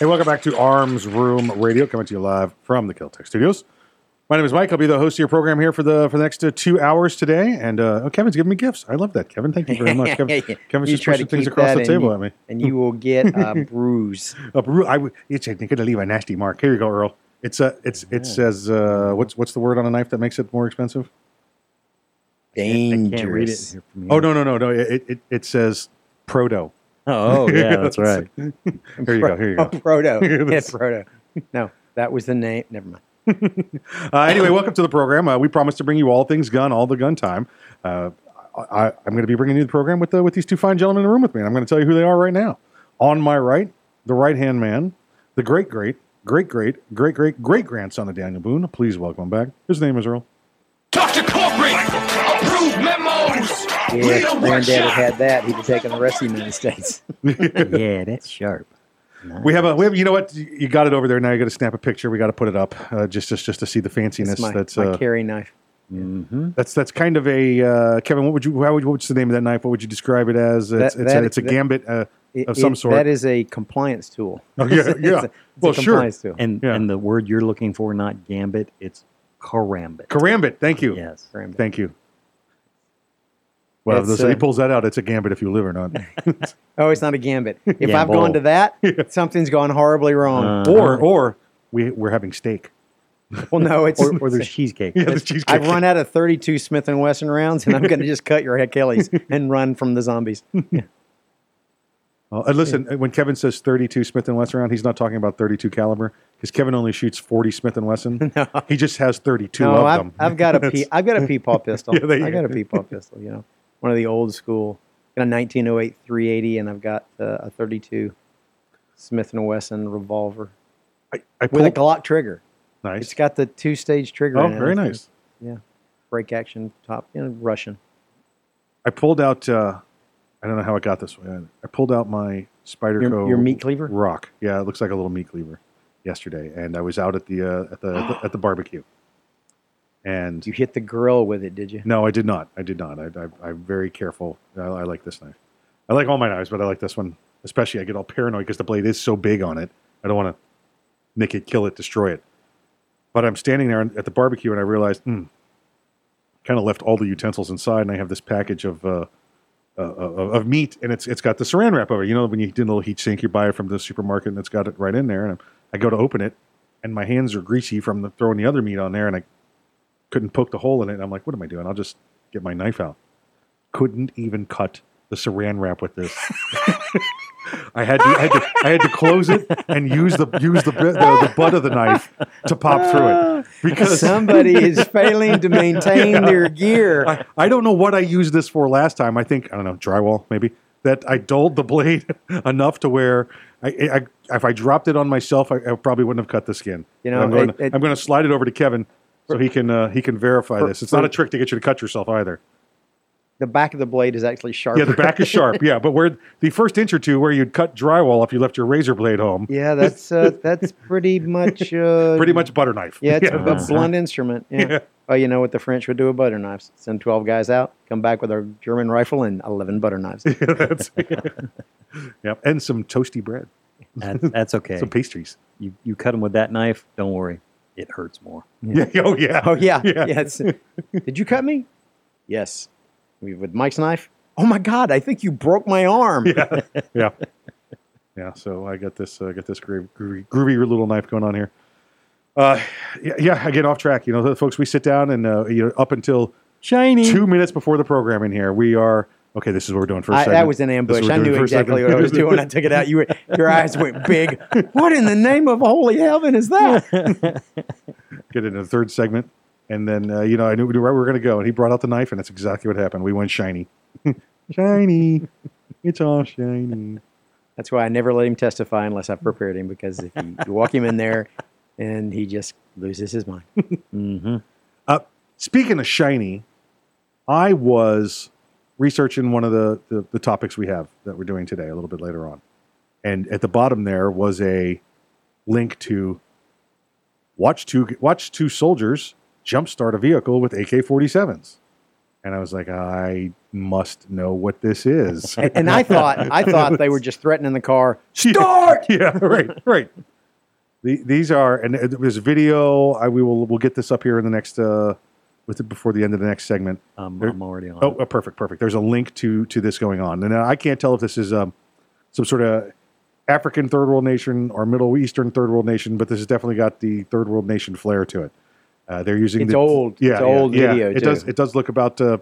Hey, welcome back to Arms Room Radio, coming to you live from the Keltec Studios. My name is Mike. I'll be the host of your program here for the for the next uh, two hours today. And uh, oh, Kevin's giving me gifts. I love that, Kevin. Thank you very much. Kevin, Kevin's You just try to pushing things keep across that the and table you- at me. and you will get a bruise. Uh, Baru- I w- it's going to leave a nasty mark. Here you go, Earl. It's uh, it's it says uh, what's what's the word on a knife that makes it more expensive? Dangerous. Oh no no no no! It it, it says proto. Oh, yeah, that's right. Here you go. Here you Oh, go. Proto. yeah, Proto. No, that was the name. Never mind. Uh, anyway, welcome to the program. Uh, we promise to bring you all things gun, all the gun time. Uh, I, I'm going to be bringing you the program with uh, with these two fine gentlemen in the room with me, and I'm going to tell you who they are right now. On my right, the right hand man, the great great great great great great great grandson of Daniel Boone. Please welcome him back. His name is Earl. Dr. Corporate, approved memos. Yeah, if Granddad had had that, he'd have taken the rest of the United States. yeah, that's sharp. We have a we have you know what you got it over there now. You got to snap a picture. We got to put it up uh, just just just to see the fanciness. That's my, that's my uh, carry knife. that's that's kind of a uh, Kevin. What would you how would what's the name of that knife? What would you describe it as? It's, That- it's, that- a, it's a that- gambit uh, It- of some it- sort. That is a compliance tool. Oh, yeah, It's a- yeah. it's a Well, sure. compliance tool. And Yeah. and the word you're looking for, not gambit, it's karambit. Karambit. Thank you. Yes. Karambit. Thank you. Well, It's, so he uh, pulls that out. It's a gambit if you live or not. Oh, it's not a gambit. If I've gone to that, something's gone horribly wrong. Uh, or or we we're having steak. well, no, it's or, or there's cheesecake. Yeah, the cheesecake. I've run out of 32 Smith and Wesson rounds, and I'm going to just cut your Achilles and run from the zombies. Well, and listen, when Kevin says 32 Smith and Wesson round, he's not talking about 32 caliber because Kevin only shoots 40 Smith and Wesson. He just has 32 No, of I've, them. I've got a pea, I've got a peepaw pistol. Yeah, I got go. a peepaw pistol. You know, one of the old school. Got a 1908 380, and I've got uh, a 32 Smith and Wesson revolver I, I with a Glock trigger. nice. It's got the two stage trigger. Oh, in it. very nice. Yeah, break action top. You know, Russian. I pulled out. Uh, I don't know how I got this way. I pulled out my Spyderco Your, your meat cleaver. rock. Yeah, it looks like a little meat cleaver. Yesterday, and I was out at the uh, at the at the, at the barbecue, and You hit the grill with it, did you? no, I did not. I did not. I, I, I'm very careful. I, I like this knife. I like all my knives, but I like this one especially. I get all paranoid because the blade is so big on it. I don't want to nick it, kill it, destroy it. But I'm standing there at the barbecue, and I realized, hmm, kind of left all the utensils inside, and I have this package of uh, uh, of, of meat, and it's it's got the saran wrap over. it. You know, when you do a little heat sink, you buy it from the supermarket, and it's got it right in there. And I go to open it, and my hands are greasy from the, throwing the other meat on there, and I couldn't poke the hole in it. And I'm like, what am I doing? I'll just get my knife out. Couldn't even cut the saran wrap with this. I had to, I had to I had to close it and use the use the, bit- the the butt of the knife to pop through it because Somebody is failing to maintain their gear. I, I don't know what I used this for last time. I think I don't know drywall maybe that I dulled the blade enough to where I, I if I dropped it on myself, I, I probably wouldn't have cut the skin. You know, I'm going, it- to, it- I'm going to slide it over to Kevin so he can uh, he can verify For- this. It's not a trick to get you to cut yourself either. The back of the blade is actually sharp. Yeah, the back is sharp. Yeah, but where the first inch or two where you'd cut drywall if you left your razor blade home, Yeah, that's uh, that's pretty much uh, pretty much butter knife. Yeah, it's a Uh-huh. blunt instrument. Yeah. Yeah. Oh, you know what the French would do with butter knives? Send twelve guys out, come back with a German rifle and eleven butter knives. yeah, That's, yeah, and some toasty bread, That, that's okay. some pastries. You you cut them with that knife. Don't worry, it hurts more. Yeah. Oh yeah. Oh yeah, Yeah. yeah. it's- did you cut me? Yes. With Mike's knife. Oh my God! I think you broke my arm. yeah, yeah, yeah. So I got this, uh, got this groovy, groovy, groovy little knife going on here. Uh, yeah, yeah. I get off track. You know, the folks, we sit down and uh, you know, up until Shiny. two minutes before the program in here, we are okay. This is what we're doing first. I, that segment. was an ambush. I knew exactly what I was doing I took it out. You, were, your eyes went big. What in the name of holy heaven is that? get into the third segment, and then uh, you know I knew where we were going to go, and he brought out the knife, and that's exactly what happened. We went shiny, shiny. It's all shiny. That's why I never let him testify unless I've prepared him because if you, you walk him in there and he just loses his mind. hmm Uh, speaking of shiny, I was researching one of the, the, the topics we have that we're doing today a little bit later on. And at the bottom there was a link to watch two watch two soldiers jumpstart a vehicle with AK-47s. And I was like, I must know what this is. And, and I thought I thought they were just threatening the car. Start. yeah, right, right. The, these are, and there's a video. I we will we'll get this up here in the next uh, with it before the end of the next segment. I'm, There- I'm already on. Oh, uh, perfect, perfect. There's a link to to this going on, and uh, I can't tell if this is um, some sort of African third world nation or Middle Eastern third world nation, but this has definitely got the third world nation flair to it. Uh, they're using It's the, old. Yeah, It's yeah, old yeah. video, It does. It does look about uh,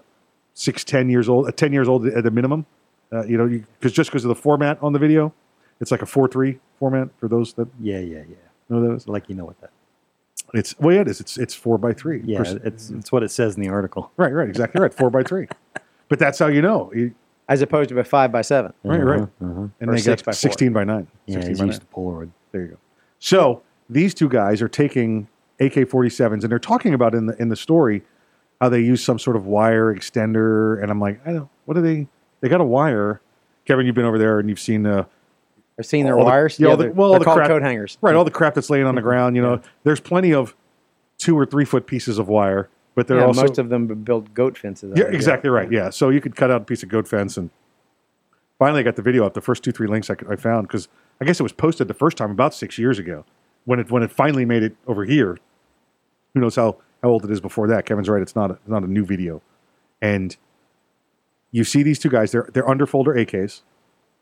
six, ten years old. Uh, ten years old at the minimum. Uh, you know, because just because of the format on the video, it's like a four three format for those that Yeah, yeah, yeah. know those. Like you know what that. It's well, yeah, it is. It's it's four by three. Yeah, Pers- it's it's what it says in the article. right, right, exactly right. Four by three. But that's how you know. You- As opposed to a five by seven. right, right. Uh-huh. And Or they six got by four. sixteen by nine. Yeah, 16 he's by used nine. to Polaroid. There you go. So these two guys are taking AK-47s, and they're talking about in the in the story how they use some sort of wire extender, and I'm like, I don't. What are they? They got a wire. Kevin, you've been over there and you've seen uh, I've seen their All the- wires. yeah, all the- they're, well, all they're the called crap- coat hangers. right all the crap that's laying on the ground. You know, there's plenty of two or three foot pieces of wire, but they're Yeah, also most of them build goat fences. yeah, exactly right. Yeah, so you could cut out a piece of goat fence, and finally I got the video up. The first two, three links I, I found because I guess it was posted the first time about six years ago when it when it finally made it over here. Who knows how how old it is before that? Kevin's right. It's not a, it's not a new video, and you see these two guys. They're they're underfolder AKs,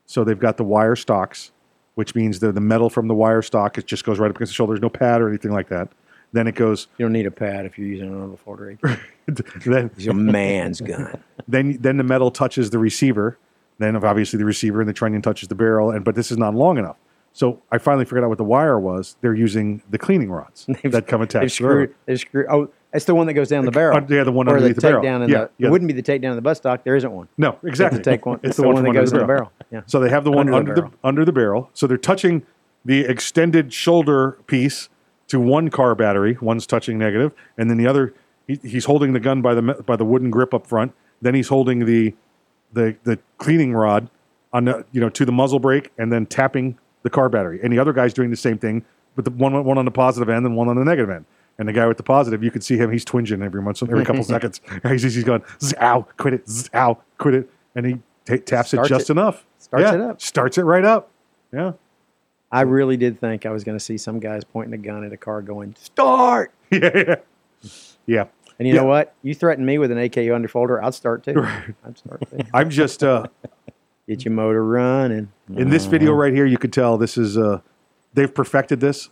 so they've got the wire stocks, which means the the metal from the wire stock it just goes right up against the shoulder. There's no pad or anything like that. Then it goes. You don't need a pad if you're using an underfolder. Eh? then It's a man's gun. then then the metal touches the receiver. Then obviously the receiver and the trunnion touches the barrel, and but this is not long enough. So I finally figured out what the wire was. They're using the cleaning rods that come attached. screwed, they've screwed. Oh, that's the one that goes down the barrel. Uh, yeah, the one or underneath the barrel. takedown in Yeah, the. yeah. It wouldn't be the takedown in the bus buttstock. There isn't one. No, exactly. It's take one. It's It's the, the one that goes the in the barrel. Yeah. So they have the one Under the under the, barrel. under the barrel. So they're touching the extended shoulder piece to one car battery. One's touching negative, and then the other he, he's holding the gun by the by the wooden grip up front. Then he's holding the the the cleaning rod on the you know to the muzzle brake, and then tapping the car battery. And the other guy's doing the same thing, but the one one on the positive end and one on the negative end. And the guy with the positive, you can see him. He's twinging every once every couple seconds. He's, he's going, "Zzz, ow, quit it, zzz, ow, quit it, and he ta taps Starts it just it. enough. Starts Yeah, it up. Starts it right up. Yeah. I really did think I was going to see some guys pointing a gun at a car going, start. Yeah. Yeah. Yeah. And you Yeah. know what? You threaten me with an AKU underfolder, I'd start too. I'd start too. I'm just uh, Get your motor running. in this video right here. You could tell this is uh, they've perfected this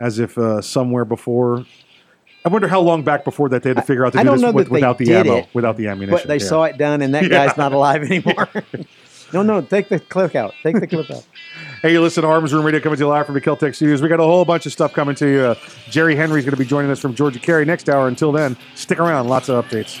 as if uh, somewhere before. I wonder how long back before that they had to figure out to I do don't this with, without the ammo, it, without the ammunition. But they yeah. saw it done, and that Yeah. guy's not alive anymore. no, no, take the clip out. Take the clip out. Hey, you listen to Arms Room Radio coming to you live from the Keltec Studios. We got a whole bunch of stuff coming to you. Uh, Jerry Henry's going to be joining us from GeorgiaCarry next hour. Until then, stick around. Lots of updates.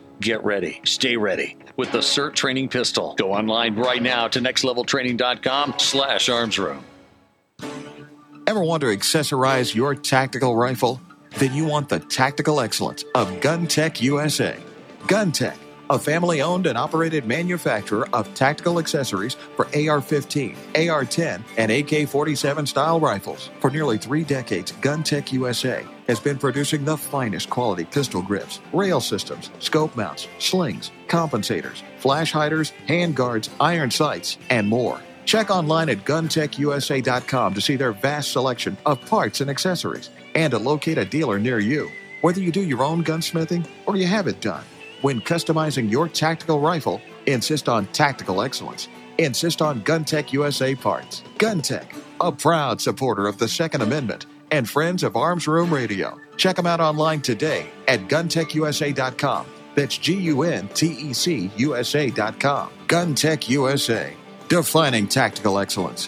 Get ready. Stay ready with the SIRT training pistol. Go online right now to nextleveltraining.com slash armsroom. Ever want to accessorize your tactical rifle? Then you want the tactical excellence of GunTec USA. GunTec, a family owned and operated manufacturer of tactical accessories for AR 15, AR 10, and AK 47 style rifles. For nearly three decades, GunTec USA has been producing the finest quality pistol grips, rail systems, scope mounts, slings, compensators, flash hiders, hand guards, iron sights, and more. Check online at guntecusa.com to see their vast selection of parts and accessories and to locate a dealer near you. Whether you do your own gunsmithing or you have it done, when customizing your tactical rifle, insist on tactical excellence. Insist on GunTec USA parts. GunTec, a proud supporter of the Second Amendment and friends of Arms Room Radio. Check them out online today at guntecusa.com. That's G U N T E C USA.com. GunTec USA. Defining tactical excellence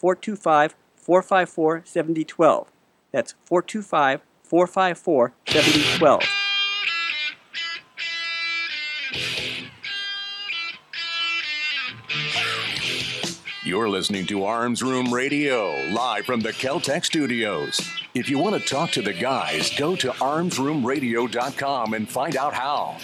425 454 7012. That's 425 454 7012. You're listening to Arms Room Radio, live from the Keltec studios. If you want to talk to the guys, go to armsroomradio.com and find out how.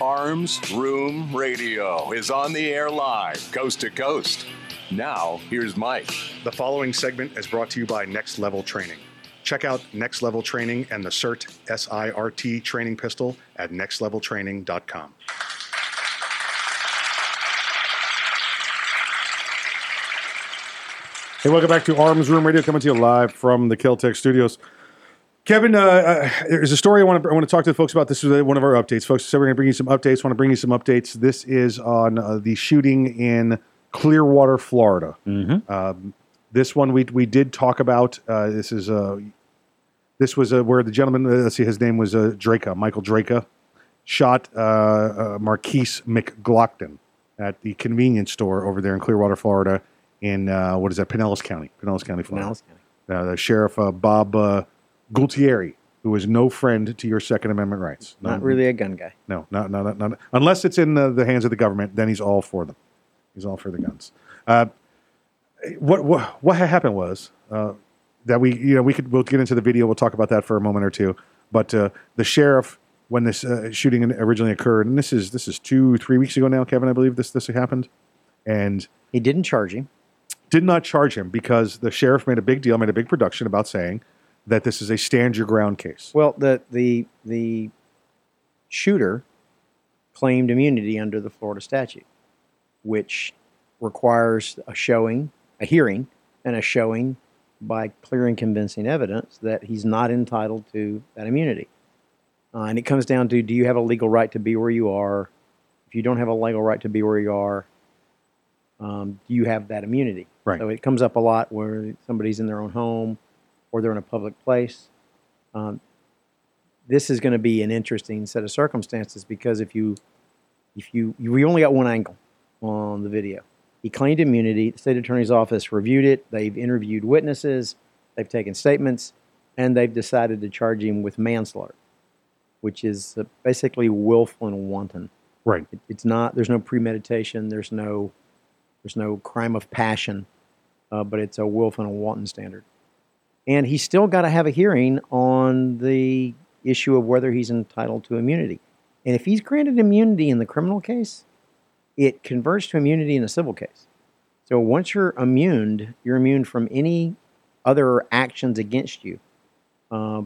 Arms Room Radio is on the air live, coast to coast. Now, here's Mike. The following segment is brought to you by Next Level Training. Check out Next Level Training and the CERT SIRT training pistol at nextleveltraining.com. Hey, welcome back to Arms Room Radio, coming to you live from the Keltec studios. Kevin, uh, uh, there's a story I want to I want to talk to the folks about. This is one of our updates, folks. So we're going to bring you some updates. Want to bring you some updates. This is on uh, the shooting in Clearwater, Florida. Um, this one we we did talk about. Uh, this is uh, this was uh, where the gentleman. Uh, let's see, his name was uh, Drejka, Michael Drejka, shot uh, uh, Markeis McGlockton at the convenience store over there in Clearwater, Florida. In uh, what is that? Pinellas County, Pinellas County, Florida. Pinellas County. Uh, the sheriff uh, Bob uh, Gualtieri, who is no friend to your Second Amendment rights. Not really a gun guy. No, not, not, not, unless it's in the, the hands of the government, then he's all for them. He's all for the guns. What, what what happened was uh, that we you know we could we'll get into the video. We'll talk about that for a moment or two. But uh, the sheriff, when this uh, shooting originally occurred, and this is this is two three weeks ago now, Kevin, I believe this this happened, and he didn't charge him. Did not charge him because the sheriff made a big deal, made a big production about saying that this is a stand your ground case. Well, the the the shooter claimed immunity under the Florida statute, which requires a showing, a hearing, and a showing by clear and convincing evidence that he's not entitled to that immunity. Uh, and it comes down to do you have a legal right to be where you are? If you don't have a legal right to be where you are, um, do you have that immunity? Right. So it comes up a lot where somebody's in their own home or they're in a public place. Um, this is going to be an interesting set of circumstances because if you, if you, you, we only got one angle on the video. He claimed immunity. The state attorney's office reviewed it. They've interviewed witnesses. They've taken statements, and they've decided to charge him with manslaughter, which is uh, basically willful and wanton. Right. It, it's not. There's no premeditation. There's no. There's no crime of passion, uh, but it's a willful and wanton standard. And he's still got to have a hearing on the issue of whether he's entitled to immunity. And if he's granted immunity in the criminal case, it converts to immunity in a civil case. So once you're immune, you're immune from any other actions against you, uh,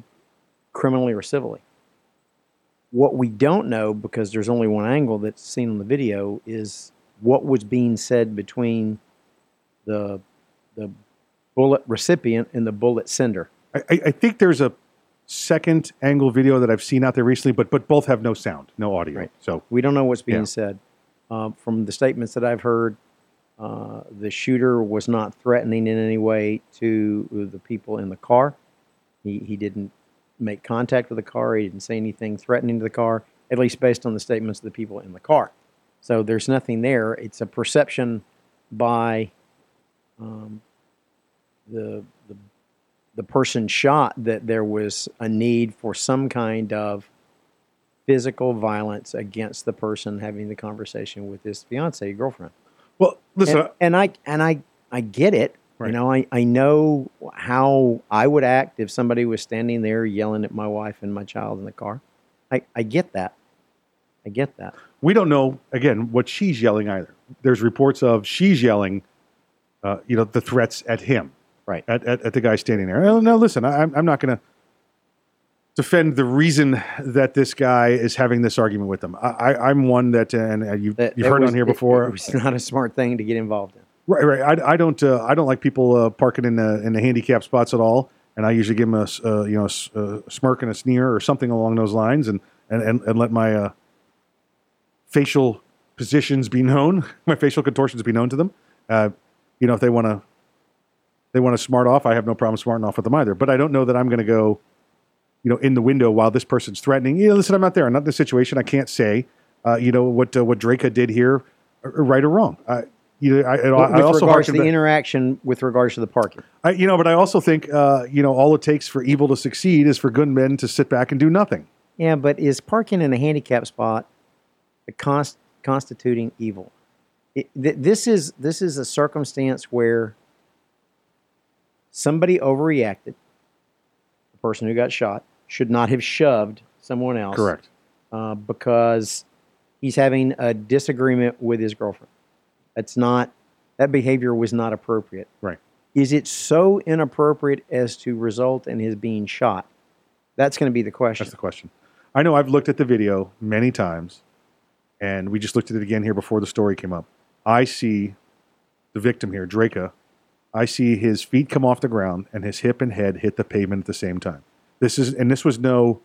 criminally or civilly. What we don't know, because there's only one angle that's seen on the video, is what was being said between the the bullet recipient and the bullet sender. I, I- think there's a second angle video that I've seen out there recently, but but both have no sound, no audio. Right. So We don't know what's being Yeah. said. Um, from the statements that I've heard, uh, the shooter was not threatening in any way to the people in the car. He, he didn't make contact with the car. He didn't say anything threatening to the car, at least based on the statements of the people in the car. So there's nothing there. It's a perception by um, the, the the person shot that there was a need for some kind of physical violence against the person having the conversation with his fiance girlfriend. Well, listen, and, and I and I I get it. You know, I, I know how I would act if somebody was standing there yelling at my wife and my child in the car. I, I get that. I get that. we don't know again what she's yelling either. There's reports of she's yelling, uh, you know, the threats at him, right? At, at, at the guy standing there. Now, listen, I, I'm not going to defend the reason that this guy is having this argument with them. I, I, I'm one that, and, and you've, That- you've heard was- on here before. It, was not a smart thing to get involved in. Right, right. I, I don't. Uh, I don't like people uh, parking in the in the handicap spots at all. And I usually give them a uh, you know a a smirk and a sneer or something along those lines, and and and, and let my uh, facial positions be known, my facial contortions be known to them. Uh, you know, if they want to they want to smart off, I have no problem smarting off with them either. But I don't know that I'm going to go, you know, in the window while this person's threatening. Yeah, listen, I'm not there. I'm not in the situation. I can't say, uh, you know, what uh, what Drejka did here, uh, right or wrong. I, you know, I, With I also regards to the back- interaction with regards to the parking. I, you know, but I also think, uh, you know, all it takes for evil to succeed is for good men to sit back and do nothing. Yeah, but is parking in a handicap spot a const- constituting evil? It, th- this is this is a circumstance where somebody overreacted. The person who got shot should not have shoved someone else. Correct. Uh, because he's having a disagreement with his girlfriend. That's not that behavior was not appropriate. Right. Is it so inappropriate as to result in his being shot? That's going to be the question. That's the question. I know I've looked at the video many times, and we just looked at it again here before the story came up. I see the victim here, Drejka. I see his feet come off the ground and his hip and head hit the pavement at the same time. This is, and this was no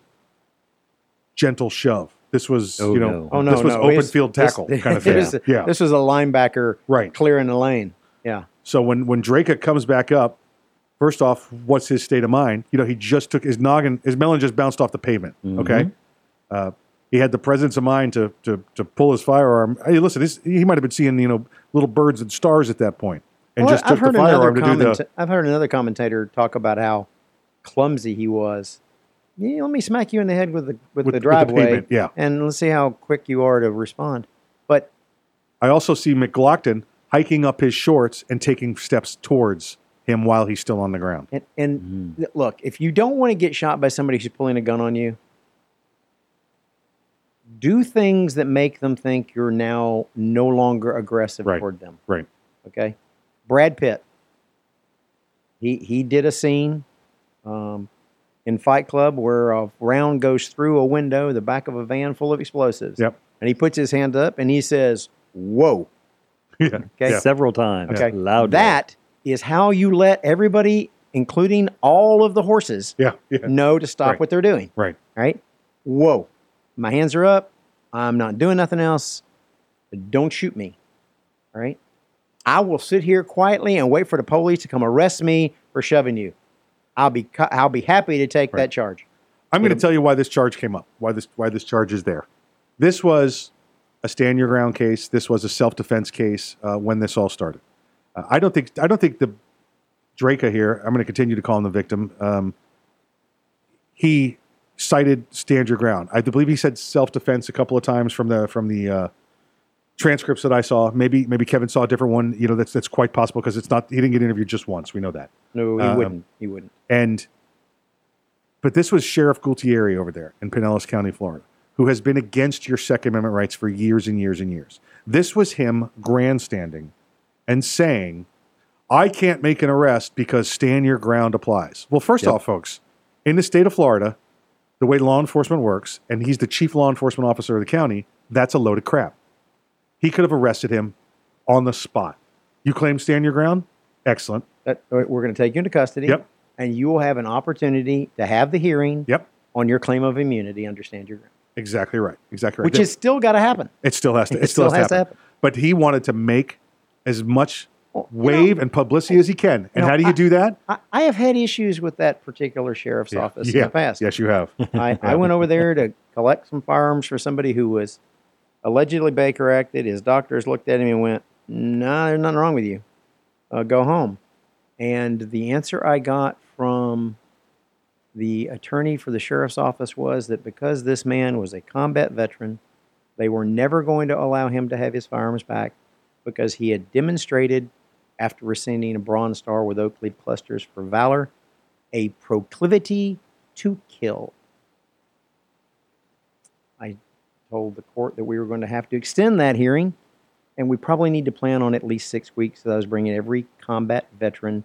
gentle shove. This was, Oh, you know, no. Oh no, this was no. open This- field this- tackle kind of thing. This, yeah. this was a linebacker right. clearing the lane. Yeah. So when when Drejka comes back up, first off, what's his state of mind? You know, he just took his noggin, his melon just bounced off the pavement. Okay, uh, he had the presence of mind to to to pull his firearm. Hey, listen, this, he might have been seeing you know little birds and stars at that point, and Well, just I've took the heard another firearm to do the. I've heard another commentator talk about how clumsy he was. Yeah, let me smack you in the head with the with, With- the with the driveway, yeah. and let's see how quick you are to respond. But I also see McLaughlin hiking up his shorts and taking steps towards him while he's still on the ground. And, and mm-hmm. th- look, if you don't want to get shot by somebody who's pulling a gun on you, do things that make them think you're now no longer aggressive Right. toward them. Right. Okay. Brad Pitt. He he did a scene um, in Fight Club where a round goes through a window, the back of a van full of explosives. Yep. And he puts his hand up and he says, "Whoa." Yeah. Okay. Several times. Okay. Loud. That is how you let everybody, including all of the horses, Yeah. Yeah. know to stop Right. what they're doing. Right. Right? Whoa. My hands are up. I'm not doing nothing else. Don't shoot me. All right? I will sit here quietly and wait for the police to come arrest me for shoving you. I'll be I'll be happy to take that charge. I'm going to tell you why this charge came up. Why this why this charge is there. This was a stand your ground case. This was a self defense case uh, when this all started. Uh, I don't think I don't think the Drejka here. I'm going to continue to call him the victim. Um, he cited stand your ground. I believe he said self defense a couple of times from the from the uh, transcripts that I saw. Maybe maybe Kevin saw a different one. You know that's that's quite possible because it's not he didn't get interviewed just once. We know that. No, he Um, wouldn't. He wouldn't. And but this was Sheriff Gualtieri over there in Pinellas County, Florida, who has been against your Second Amendment rights for years and years and years. This was him grandstanding and saying, I can't make an arrest because stand your ground applies. Well, first Yep. off, folks, in the state of Florida, the way law enforcement works, and he's the chief law enforcement officer of the county, that's a load of crap. He could have arrested him on the spot. You claim stand your ground? Excellent. That, we're going to take you into custody. Yep. And you will have an opportunity to have the hearing Yep. on your claim of immunity. Understand your ground. Exactly right. Exactly right. Which has still got to happen. It still has to. It, It still, still has, to, happen. But he wanted to make as much wave and publicity as he can. And know, how do you I- do that? I, I have had issues with that particular sheriff's office in the past. Yes, you have. I, I went over there to collect some firearms for somebody who was allegedly Baker acted. His doctors looked at him and went, "No, there's nothing wrong with you. Uh, go home." And the answer I got from the attorney for the sheriff's office was that because this man was a combat veteran, they were never going to allow him to have his firearms back because he had demonstrated, after receiving a Bronze Star with Oak Leaf clusters for valor, a proclivity to kill. I told the court that we were going to have to extend that hearing, and we probably need to plan on at least six weeks. So I was bringing every combat veteran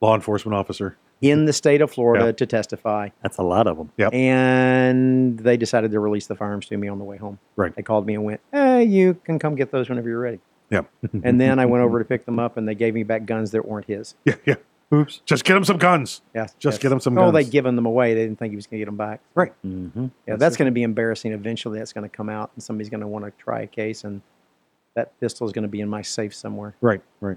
Law enforcement officer. in the state of Florida Yeah. to testify. That's a lot of them. Yep. And they decided to release the firearms to me on the way home. Right. They called me and went, "Eh, you can come get those whenever you're ready." Yeah. And then I went over to pick them up, and they gave me back guns that weren't his. Yeah. Yeah. Oops. Just get him some guns. Yes, Just yes. get him some Oh, guns. Oh, they'd given them away. They didn't think he was going to get them back. Right. Mm-hmm. Yeah, that's going to be embarrassing. Eventually, that's going to come out, and somebody's going to want to try a case, and that pistol is going to be in my safe somewhere. Right. Right.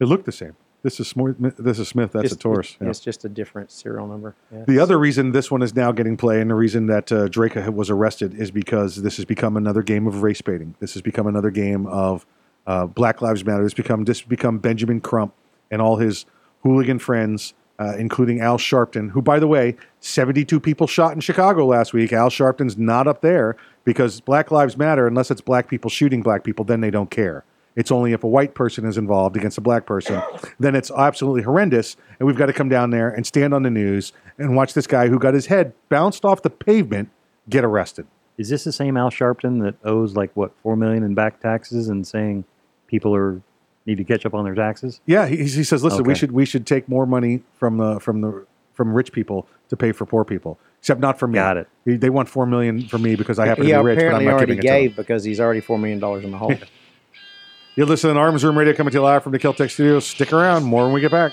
It looked the same. This is Smith. This is Smith. That's Just- a Taurus. it- It's just a different serial number. Yeah. The other reason this one is now getting play, and the reason that uh, Drejka was arrested, is because this has become another game of race baiting. This has become another game of uh, Black Lives Matter. It's become this has become Benjamin Crump and all his hooligan friends, uh, including Al Sharpton, who, by the way, seventy-two people shot in Chicago last week. Al Sharpton's not up there because Black Lives Matter, unless it's black people shooting black people, then they don't care. It's only if a white person is involved against a black person, then it's absolutely horrendous. And we've got to come down there and stand on the news and watch this guy who got his head bounced off the pavement get arrested. Is this the same Al Sharpton that owes like what four million in back taxes and saying people are need to catch up on their taxes? Yeah, he, he says, "Listen, we should we should take more money from the from the from rich people to pay for poor people, except not for me. Got it. They- They want four million from me because I happen he to be rich, but I'm apparently not already giving it to them. gave because he's already four million dollars in the hole. You're listening to Arms Room Radio coming to you live from the Keltec Studios. Stick around, more when we get back.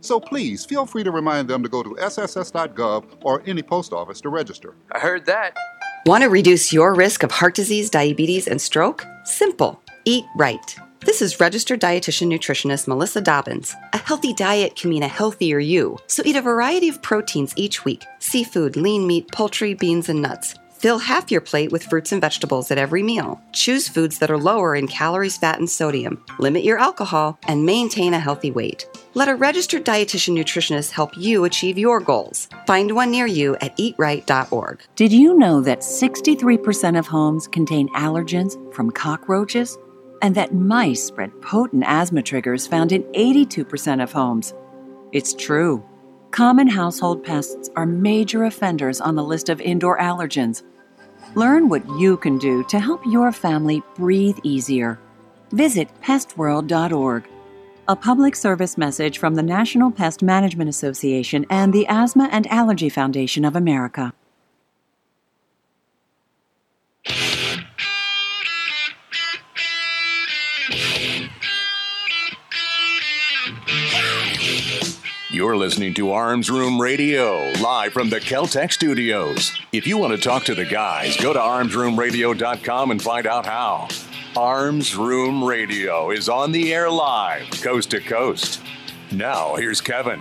So please feel free to remind them to go to sss.gov or any post office to register. I heard that. Want to reduce your risk of heart disease, diabetes, and stroke? Simple. Eat right. This is registered dietitian nutritionist Melissa Dobbins. A healthy diet can mean a healthier you. So eat a variety of proteins each week seafood, lean meat, poultry, beans, and nuts. Fill half your plate with fruits and vegetables at every meal. Choose foods that are lower in calories, fat, and sodium. Limit your alcohol and maintain a healthy weight. Let a registered dietitian nutritionist help you achieve your goals. Find one near you at eatright.org. Did you know that 63% of homes contain allergens from cockroaches? And that mice spread potent asthma triggers found in 82% of homes? It's true. Common household pests are major offenders on the list of indoor allergens. Learn what you can do to help your family breathe easier. Visit pestworld.org. A public service message from the National Pest Management Association and the Asthma and Allergy Foundation of America. You're listening to Arms Room Radio, live from the Keltec studios. If you want to talk to the guys, go to armsroomradio.com and find out how. Arms Room Radio is on the air live, coast to coast. Now, here's Kevin.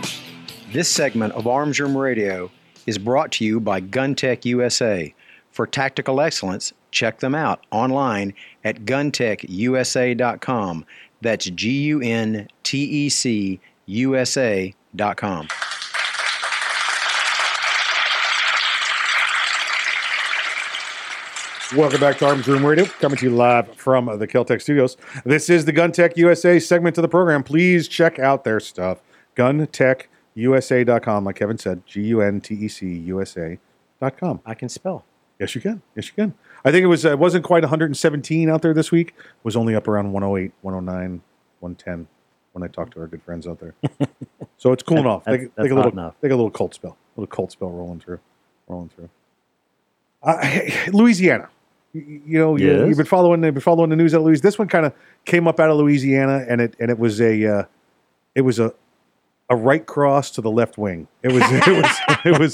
This segment of Arms Room Radio is brought to you by GunTec USA. For tactical excellence, check them out online at guntecusa.com. That's G U N T E C USA.com. Welcome back to Arms Room Radio, coming to you live from the Keltec Studios. This is the GunTec USA segment of the program. Please check out their stuff. GunTecUSA.com, like Kevin said, G U N T E C USA.com. I can spell. Yes, you can. Yes, you can. I think it was uh, it wasn't quite 117 out there this week. It was only up around 108, 109, 110 when I talk to our good friends out there. so it's cooling off. That's- Take, that's take a little, enough. take a little cold spell. A little cold spell rolling through, rolling through. Uh, Louisiana. you know, you, Yes. you've been following, you've been following the news out of Louisiana. This one kind of came up out of Louisiana, and it and it was a, uh, it was a, a right cross to the left wing. It was, it was, it was.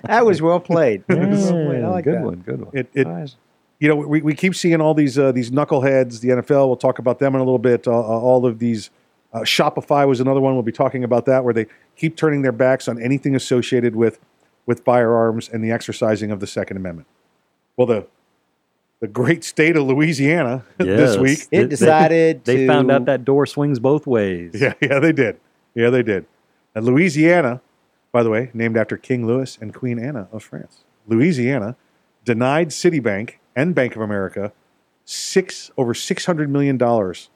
That was well played. Was well played. I like good that. one. Good one. It, it Nice. you know, we, we keep seeing all these uh, these knuckleheads. The NFL. We'll talk about them in a little bit. Uh, uh, all of these. Uh, Shopify was another one. We'll be talking about that, where they keep turning their backs on anything associated with with firearms and the exercising of the Second Amendment. Well, the the great state of Louisiana this week. It They- they- decided They to- found out that door swings both ways. Yeah, yeah, they did. Yeah, they did. And Louisiana, by the way, named after King Louis and Queen Anna of France. Louisiana denied Citibank and Bank of America six over six hundred million dollars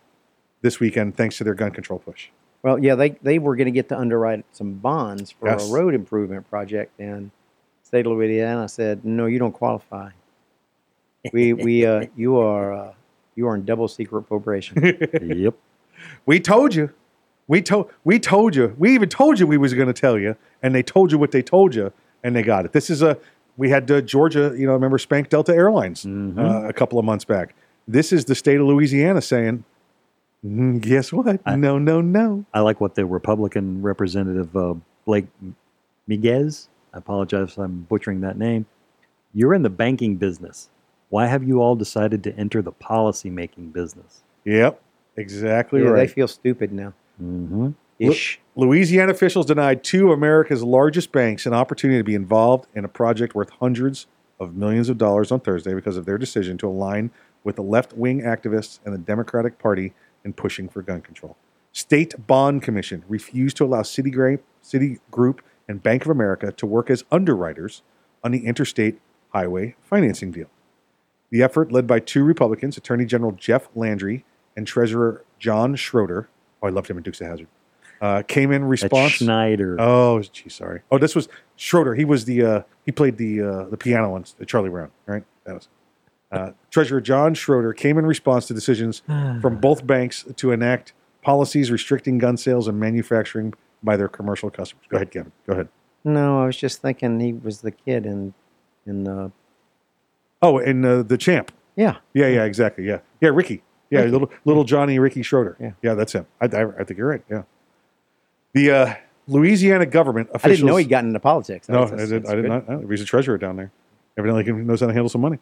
this weekend, thanks to their gun control push. Well, yeah, they, they were going to get to underwrite some bonds for Yes. a road improvement project, and state of Louisiana said, "No, you don't qualify. We we uh, you are uh, you are in double secret appropriation." yep. We told you. We told we told you. We even told you we was going to tell you, and they told you what they told you, and they got it. This is a we had uh, Georgia. You know, remember Spank Delta Airlines uh, a couple of months back. This is the state of Louisiana saying, "Mm, "Guess what? no, no, no." I like what the Republican representative uh, Blake Miguez. I apologize if I'm butchering that name. You're in the banking business. Why have you all decided to enter the policy making business? Yep, exactly yeah, right. they feel stupid now. Mm-hmm. Ish. Lu- Louisiana officials denied two of America's largest banks an opportunity to be involved in a project worth hundreds of millions of dollars on Thursday because of their decision to align with the left wing activists and the Democratic Party in pushing for gun control. State Bond Commission refused to allow Citigroup, Citigroup and Bank of America to work as underwriters on the interstate highway financing deal. The effort, led by two Republicans, Attorney General Jeff Landry and Treasurer John Schroder, oh, I loved him in Dukes of Hazzard, uh, came in response. Schneider. Oh, gee, sorry. Oh, this was Schroeder. He was the uh, he played the uh, the piano on Charlie Brown, right? That was uh, Treasurer John Schroder came in response to decisions from both banks to enact policies restricting gun sales and manufacturing by their commercial customers. Go ahead, Kevin. Go ahead. No, I was just thinking he was the kid in in uh, Oh, and uh, the champ. yeah. Yeah, yeah, exactly. Yeah, yeah, Ricky. Yeah, Ricky. little little Johnny Ricky Schroder. Yeah. yeah, that's him. I, I, I think you're right. Yeah. The uh, Louisiana government I didn't know he got into politics. No, That's- I did. I did good. not. know. He's a treasurer down there. Evidently, he knows how to handle some money.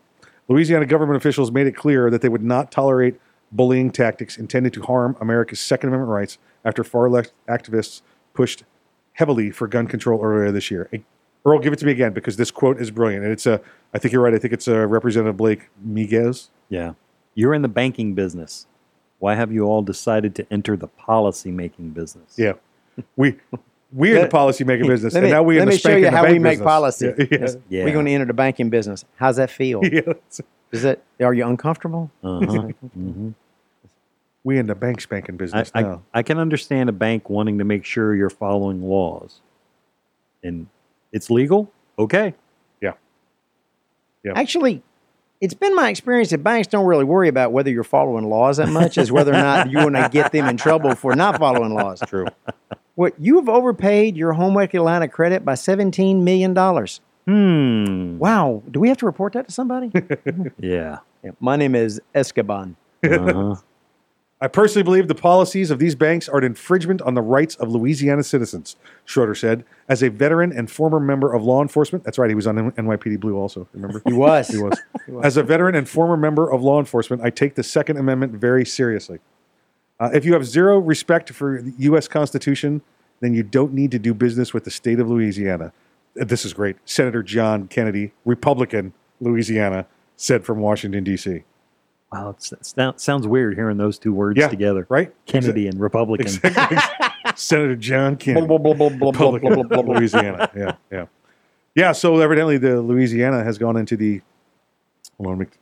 Louisiana government officials made it clear that they would not tolerate bullying tactics intended to harm America's Second Amendment rights after far left activists pushed heavily for gun control earlier this year. Earl, give it to me again because this quote is brilliant, and it's a. I think you're right. I think it's a Representative Blake Miguez. Yeah. You're in the banking business. Why have you all decided to enter the policy making business? Yeah, we we're in the Let- policy making business, Let and now we let in the me show you how we bank make policy. Yeah, yes. Yeah. We're going to enter the banking business. How's that feel? Yeah, Is it? Are you uncomfortable? Uh-huh. hmm we in the bank spanking business I, now. I can understand a bank wanting to make sure you're following laws. And it's legal? Okay. Yeah. Yeah. Actually, it's been my experience that banks don't really worry about whether you're following laws that much as whether or not you want to get them in trouble for not following laws. True. What you have overpaid your home equity line of credit by seventeen million dollars. Hmm. Wow. Do we have to report that to somebody? Yeah. Yeah, My name is Escoban. Uh-huh. I personally believe the policies of these banks are an infringement on the rights of Louisiana citizens, Schroder said. As a veteran and former member of law enforcement, that's right, he was on NYPD Blue also, remember? He was. he was. As a veteran and former member of law enforcement, I take the Second Amendment very seriously. Uh, if you have zero respect for the U.S. Constitution, then you don't need to do business with the state of Louisiana. Uh, This is great. Senator John Kennedy, Republican, Louisiana, said from Washington, D.C. Wow, it's, it sound- sounds weird hearing those two words Yeah, together. right? Kennedy and Republican. Senator John Kennedy. Blah, blah, blah, blah, blah, blah, blah, blah, blah. Louisiana. Yeah, yeah. Yeah, so evidently the Louisiana has gone into the hold on, let me-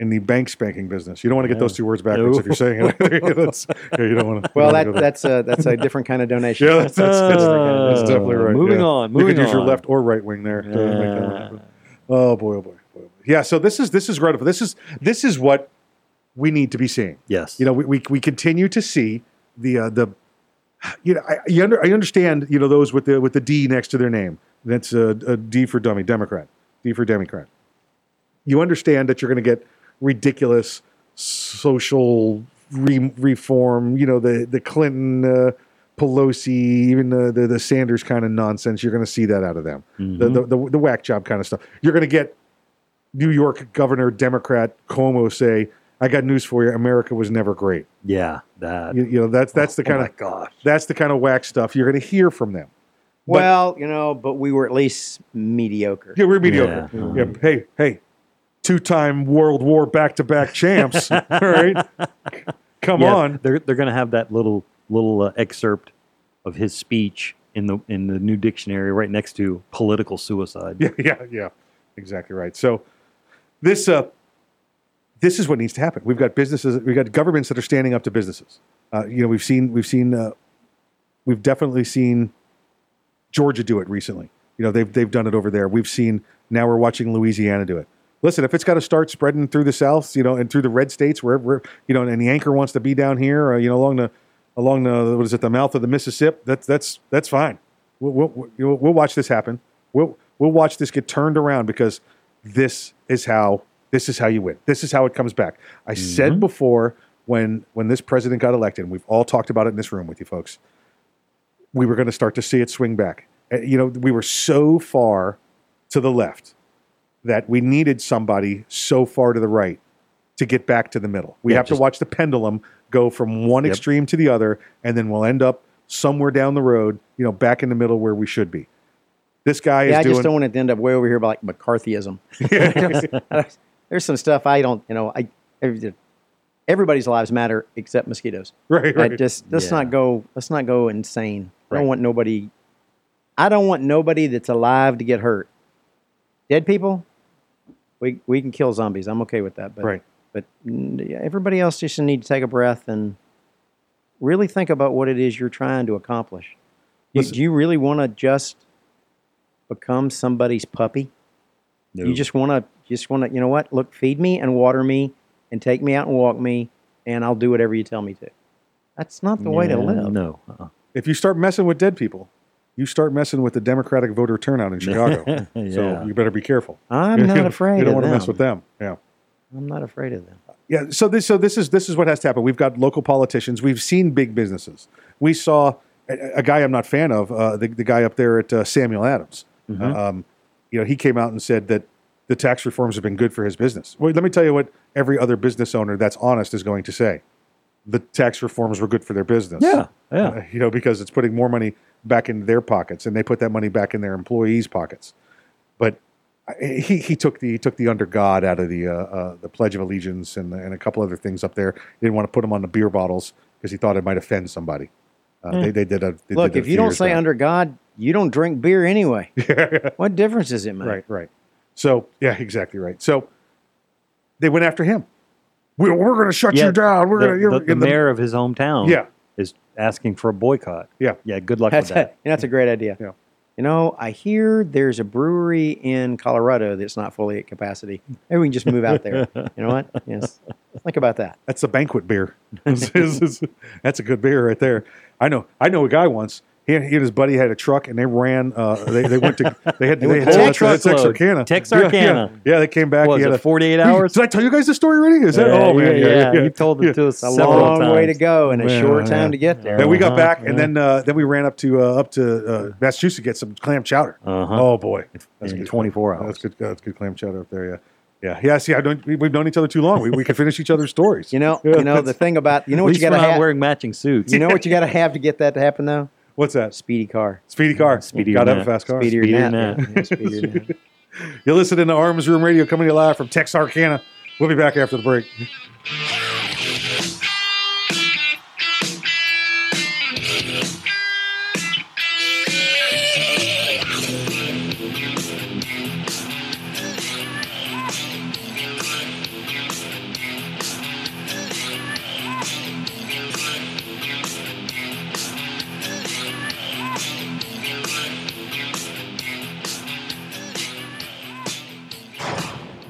in the bank spanking business. You don't want to get those two words backwards if you're saying it. That's- yeah, you don't want to. Well, that, that's a, that's a different kind of donation. yeah, that's, that's, that's, that's definitely right. moving yeah. on, you moving could use your left or right wing there. to make that one. Oh boy, oh boy, boy, oh boy. Yeah, so this is this is right. This is this is what we need to be seeing. Yes. You know, we, we, we continue to see the uh, the you know I, you under, I understand you know those with the with the D next to their name. That's a, a D for dummy, Democrat. D for Democrat. you understand that you're going to get ridiculous social re- reform. You know, the the Clinton, uh, Pelosi, even the the, the Sanders kind of nonsense. You're going to see that out of them. The, Mhm. the the the whack job kind of stuff. You're going to get New York Governor Democrat Cuomo say, "I got news for you. America was never great." Yeah, that. You, you know, that's that's the Oh kind my of gosh. that's the kind of whack stuff you're going to hear from them. But- Well, you know, but we were at least mediocre. Yeah, we're mediocre. Yeah. Yeah. Hey, hey, two-time World War back-to-back champs. All right, come Yeah, on. They're they're going to have that little little uh, excerpt of his speech in the in the new dictionary right next to political suicide. Yeah, yeah, yeah. Exactly right. So this uh this is what needs to happen. We've got businesses, we've got governments that are standing up to businesses. Uh, you know, we've seen we've seen uh, we've definitely seen Georgia do it recently. You know, they've they've done it over there. We've seen now we're watching Louisiana do it. Listen, if it's got to start spreading through the South, you know, and through the red states, wherever you know, and the anchor wants to be down here, uh, you know, along the along the what is it, the mouth of the Mississippi, that's that's that's fine. We'll we'll, we'll, we'll watch this happen. We'll we'll watch this get turned around because this is how this is how you win. This is how it comes back. I said before when when this president got elected, and we've all talked about it in this room with you folks. We were going to start to see it swing back. You know, we were so far to the left that we needed somebody so far to the right to get back to the middle. We Yeah, have to watch the pendulum go from one Yep. extreme to the other, and then we'll end up somewhere down the road, you know, back in the middle where we should be. This guy Yeah, I doing. just don't want it to end up way over here by like McCarthyism. There's some stuff I don't, you know, I every- everybody's lives matter except mosquitoes. Right, I right. just let's Yeah. not go let's not go insane. I Right. don't want nobody I don't want nobody that's alive to get hurt. Dead people, we we can kill zombies. I'm okay with that. But Right. but everybody else just need to take a breath and really think about what it is you're trying to accomplish. Listen- do you really want to just become somebody's puppy? No. You just want to just want to you know what? Look, feed me and water me and take me out and walk me, and I'll do whatever you tell me to. That's not the way to live. No. Uh-uh. if you start messing with dead people, you start messing with the Democratic voter turnout in Chicago. So you better be careful. I'm not afraid You don't want to mess with them. Yeah. I'm not afraid of them. Yeah. So this so this is this is what has to happen. We've got local politicians. We've seen big businesses. We saw a, a guy I'm not fan of, uh, the, the guy up there at uh, Samuel Adams. Mm-hmm. Um, you know, he came out and said that the tax reforms have been good for his business. Well, let me tell you what every other business owner that's honest is going to say. The tax reforms were good for their business. Yeah, yeah. Uh, you know, because it's putting more money back into their pockets, and they put that money back in their employees' pockets. But he, he took the he took the under God out of the uh, uh, the Pledge of Allegiance and and a couple other things up there. He didn't want to put them on the beer bottles because he thought it might offend somebody. Uh, Hmm. they, they did a they Look, did a if you don't say back. under God, you don't drink beer anyway. what difference does it make? right, right. So yeah, exactly right. So they went after him. We're, we're going to shut Yeah, you down. We're the, going to the, the mayor of his hometown Yeah. is asking for a boycott. Yeah. Yeah, good luck That's with that. a, you that's a great idea. Yeah. You know, I hear there's a brewery in Colorado that's not fully at capacity. Maybe we can just move out there. You know what? Yes. Think about that. That's a banquet beer. That's a good beer right there. I know. I know a guy once. He, he and his buddy had a truck, and they ran. Uh, they, they went to. They had. They They, went had full Tex- truckload. Texarkana. Texarkana. Yeah, yeah. Yeah, they came back. Was he had it 48 hours? Did I tell you guys the story already? Is that? Yeah, oh man, yeah, yeah, yeah. You told it to us a several long way to go and a Yeah, short yeah. time to get there. Then we got Uh-huh, back, yeah. and then uh, then we ran up to uh, up to uh, Massachusetts to get some clam chowder. Uh-huh. Oh boy, that's In good. 24 hours. That's good. That's good clam chowder up there. Yeah, yeah, yeah. See, I don't. We, we've known each other too long. We, we can finish each other's stories. You know, Yeah, you know the thing about you know what you got to have. wearing matching suits. You know what you got to have to get that to happen though? What's that? Speedy car. Speedy car. Speedier Got to have a fast car. Speedier Speedier than than. Yeah, speedier than that. You're listening to Arms Room Radio coming to you live from Texarkana. We'll be back after the break.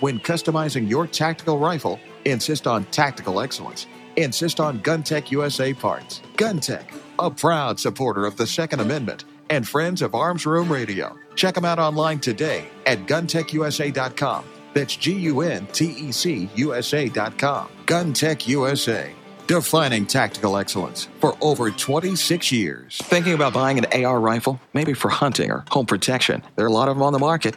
when customizing your tactical rifle, insist on tactical excellence. Insist on GunTec USA parts. GunTec, a proud supporter of the Second Amendment and friends of Arms Room Radio. Check them out online today at guntecusa.com. That's G U N T E C USA.com. GunTec USA, defining tactical excellence for over 26 years. Thinking about buying an AR rifle? Maybe for hunting or home protection. There are a lot of them on the market.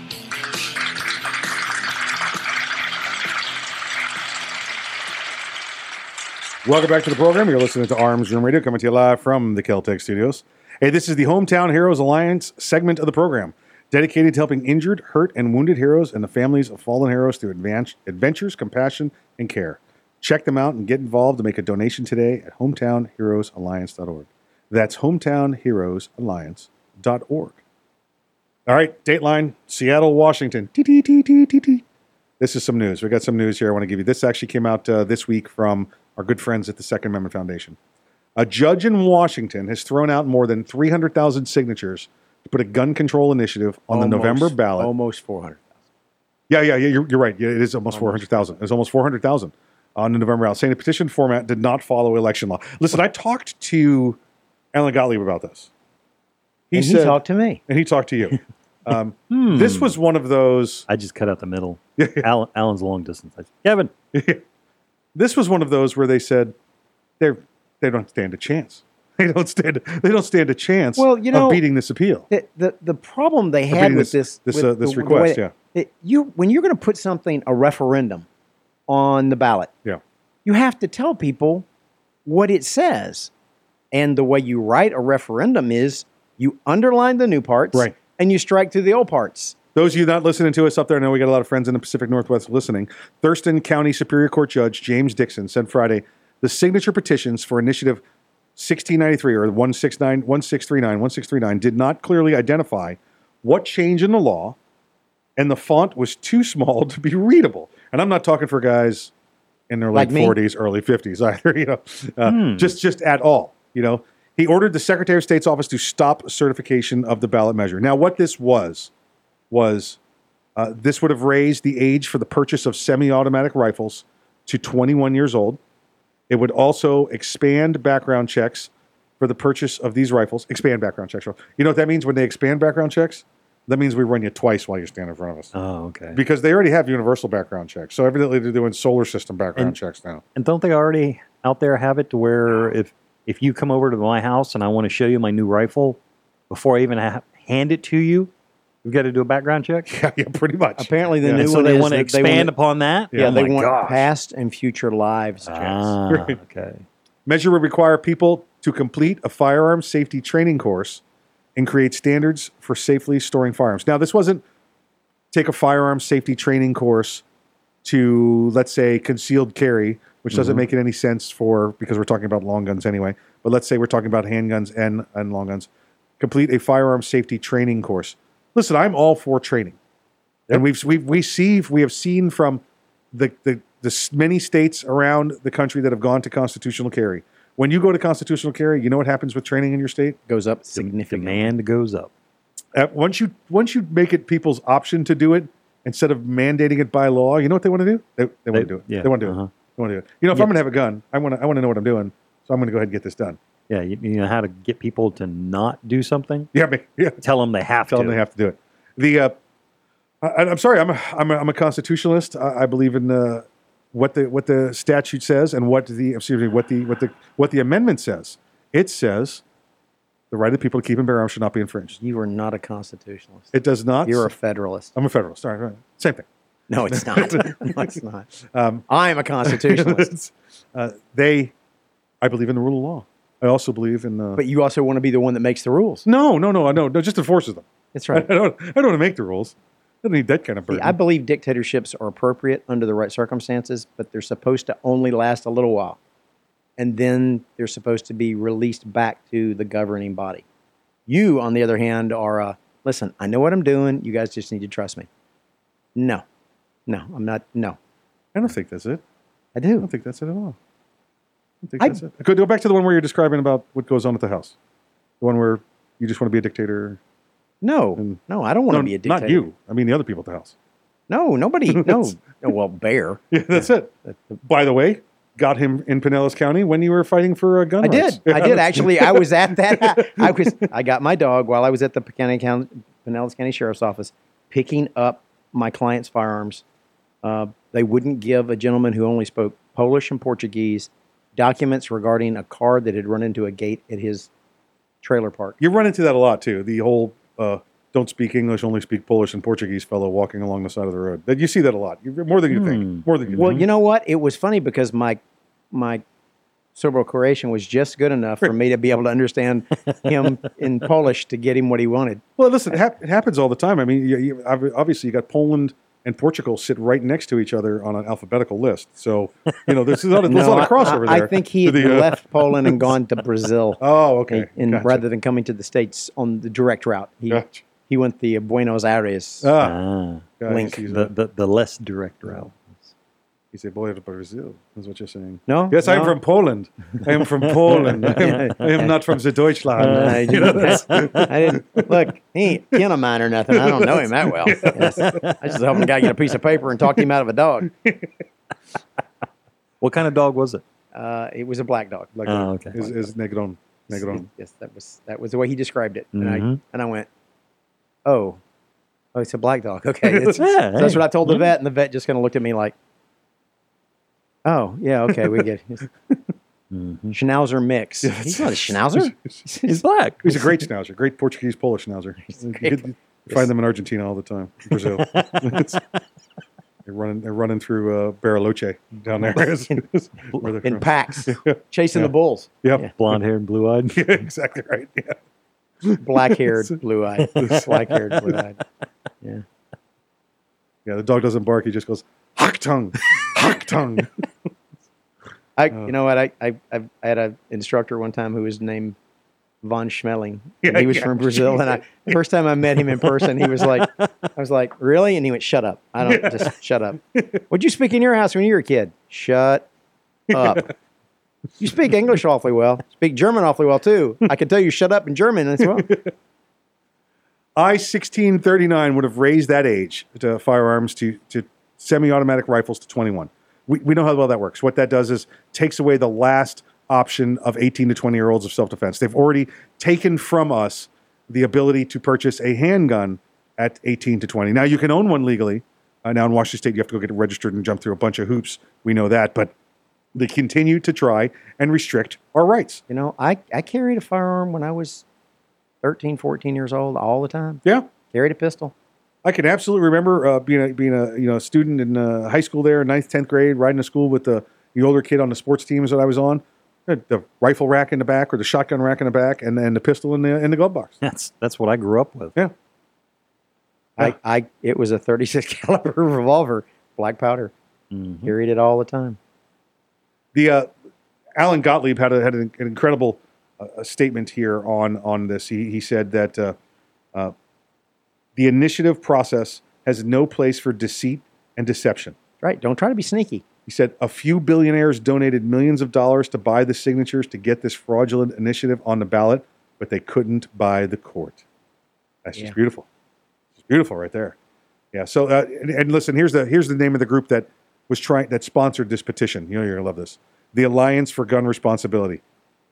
Welcome back to the program. You're listening to Arms Room Radio, coming to you live from the Keltec Studios. Hey, this is the Hometown Heroes Alliance segment of the program, dedicated to helping injured, hurt, and wounded heroes and the families of fallen heroes through adventures, compassion, and care. Check them out and get involved to make a donation today at hometownheroesalliance.org. That's hometownheroesalliance.org. All right, Dateline, Seattle, Washington. This is some news. We got some news here I want to give you. This actually came out uh, this week from our good friends at the Second Amendment Foundation. A judge in Washington has thrown out more than 300,000 signatures to put a gun control initiative on the November ballot. Almost 400. Yeah, yeah, yeah. You're, you're right. Yeah, it is almost 400,000. It's almost 400,000 on the November ballot, saying the petition format did not follow election law. Listen, I talked to Alan Gottlieb about this. He, and he talked to me. And he talked to you. Um, Hmm. This was one of those. I just cut out the middle. Alan, Alan's long distance. Kevin. this was one of those where they said they they don't stand a chance. They don't stand. They don't stand a chance. Well, you know, of beating this appeal. The, the, the problem they had with this- this this, with uh, this the- request, yeah. it- you when you're going to put something a referendum on the ballot, Yeah. you have to tell people what it says, and the way you write a referendum is you underline the new parts, Right. and you strike through the old parts. Those of you not listening to us up there, I know we got a lot of friends in the Pacific Northwest listening. Thurston County Superior Court Judge James Dixon said Friday the signature petitions for Initiative 1693 or 169, 1639, 1639 did not clearly identify what change in the law and the font was too small to be readable. And I'm not talking for guys in their Like late me? 40s, early 50s either. You know, uh, Hmm. just just at all. You know, he ordered the Secretary of State's office to stop certification of the ballot measure. Now, what this was was uh, this would have raised the age for the purchase of semi-automatic rifles to 21 years old. It would also expand background checks for the purchase of these rifles. Expand background checks. You know what that means when they expand background checks? That means we run you twice while you stand in front of us. Oh, okay. Because they already have universal background checks. So evidently they're doing solar system background And- checks now. And don't they already out there have it to where if if you come over to my house and I want to show you my new rifle before I even ha- hand it to you, we've got to do a background check. Yeah, yeah pretty much. Apparently, the Yeah. new so one they is want to they expand wanna- upon that. Yeah, Oh they want gosh. past and future lives. Ah, okay. Measure would require people to complete a firearm safety training course and create standards for safely storing firearms. Now, this wasn't take a firearm safety training course to, let's say, concealed carry, which doesn't Mhm. make it any sense for because we're talking about long guns anyway. But let's say we're talking about handguns and, and long guns. Complete a firearm safety training course. Listen, I'm all for training, and we've we we see we have seen from the, the the many states around the country that have gone to constitutional carry. When you go to constitutional carry, you know what happens with training in your state? Goes up significantly. Demand goes up. Uh, once you once you make it people's option to do it instead of mandating it by law, you know what they want to do? They, they want to do it. yeah, They want to do uh-huh. it. They want to do it. You know, if Yeah. I'm going to have a gun, I want to I want to know what I'm doing, so I'm going to go ahead and get this done. Yeah, you, you know how to get people to not do something. Yeah, ma- yeah. Tell them they have to. Tell to. them they have to do it. The uh, I, I'm sorry, I'm a, I'm a, I'm a constitutionalist. I, I believe in uh, what the what the statute says and what the excuse me what the what the what the amendment says. It says the right of people to keep and bear arms should not be infringed. You are not a constitutionalist. It does not. You're a federalist. I'm a federalist. All right, right. Same thing. No, it's not. no, it's not. Um, I am a constitutionalist. uh, they, I believe in the rule of law. I also believe in. Uh, but you also want to be the one that makes the rules. no, no, no, no, no, just enforces them. That's right. I don't. I don't want to make the rules. I don't need that kind of See. I believe dictatorships are appropriate under the right circumstances, but they're supposed to only last a little while. And then they're supposed to be released back to the governing body. You, on the other hand, are uh, listen, I know what I'm doing. You guys just need to trust me. No, no, I'm not. No, I don't think that's it. I do. I don't think that's it at all. I think I- that's it. Go, go back to the one where you're describing about what goes on at the house. The one where you just want to be a dictator. No, And- no, I don't want No, to be a dictator. Not you. I mean the other people at the house. No, nobody. No, no well, Bear. Yeah, that's it. By the way, got him in Pinellas County when you were fighting for a gun I rights. did. I did actually. I was at that. I was. I got my dog while I was at the County Pinellas County Sheriff's Office picking up my client's firearms. Uh, they wouldn't give a gentleman who only spoke Polish and Portuguese documents regarding a car that had run into a gate at his trailer park. You run into that a lot too. The whole uh, don't speak English, only speak Polish and Portuguese fellow walking along the side of the road. That you see that a lot. You, more than you Hmm. think. More than you Well, think. you know what? It was funny because my my Serbo-Croatian was just good enough for me to be able to understand him in Polish to get him what he wanted. Well, listen, it, hap- it happens all the time. I mean, you, you, obviously, you got Poland and Portugal sit right next to each other on an alphabetical list. So, you know, there's a lot of, there's a No, lot of I- crossover I, there. I think he had the, uh, left Poland and gone to Brazil. Oh, okay. And, Gotcha. rather than coming to the states on the direct route, he Gotcha. he went the Buenos Aires. Ah, Ah, Link. he's, the, uh, the the less direct route. He's a boy of Brazil, is what you're saying. No, Yes, I'm from Poland. I am from Poland. I am, I am not from the Deutschland. Uh, I, You know, I didn't look. He ain't kin of mine or nothing. I don't know him that well. Yes. I just helped a guy get a piece of paper and talked him out of a dog. What kind of dog was it? Uh, it was a black dog. like Oh, okay. Is, is Negron. Negron. Yes, that was that was the way he described it, and I Mhm. and I went, oh, oh, it's a black dog. Okay, Yeah, so that's what I told the vet, and the vet just kind of looked at me like, oh yeah, okay, we get it. Mhm. Schnauzer mix. He's not a Schnauzer. He's black. He's a great schnauzer, great Portuguese Polish schnauzer. You, get- you find them in Argentina all the time, Brazil. They're running, they're running through uh, Bariloche down there. Where in from. packs, chasing Yeah. the bulls. Yep. Yeah. Blonde haired, blue eyed. Yeah, exactly right. Yeah. Black haired, blue eyed. Black haired, blue eyed. Yeah. Yeah, the dog doesn't bark. He just goes, hawk tongue, hawk tongue. I, Uh, you know what? I, I, I I had an instructor one time who was named von Schmeling. Yeah, And he was yeah. from Brazil, and I the first time I met him in person, he was like, I was like, really? And he went, shut up. I don't just shut up. What'd you speak in your house when you were a kid? Shut up. You speak English awfully well. Speak German awfully well too. I can tell you shut up in German as well. I 1639 would have raised that age to firearms to, to semi-automatic rifles to 21. We, we know how well that works. What that does is takes away the last option of 18 to 20 year olds of self-defense. They've already taken from us the ability to purchase a handgun at 18 to 20. Now you can own one legally. Uh, now in Washington State, you have to go get it registered and jump through a bunch of hoops. We know that, but they continue to try and restrict our rights. You know, I, I carried a firearm when I was 13, 14 years old all the time. Yeah. Carried a pistol. I can absolutely remember uh, being a being a you know student in uh, high school there, ninth, tenth grade, riding to school with the, the older kid on the sports teams that I was on. The, rifle rack in the back or the shotgun rack in the back, and then the pistol in the in the glove box. That's that's what I grew up with. Yeah. I, I it was a 36 caliber revolver, black powder. Mm-hmm. Carried it all the time. The uh, Alan Gottlieb had a, had an, an incredible a statement here on on this. He he said that uh, uh, the initiative process has no place for deceit and deception. Right. Don't try to be sneaky. He said a few billionaires donated millions of dollars to buy the signatures to get this fraudulent initiative on the ballot, but they couldn't buy the court. That's just beautiful. It's beautiful right there. Yeah. So uh, and, and listen, here's the here's the name of the group that was trying that sponsored this petition. You know you're gonna love this. The Alliance for Gun Responsibility.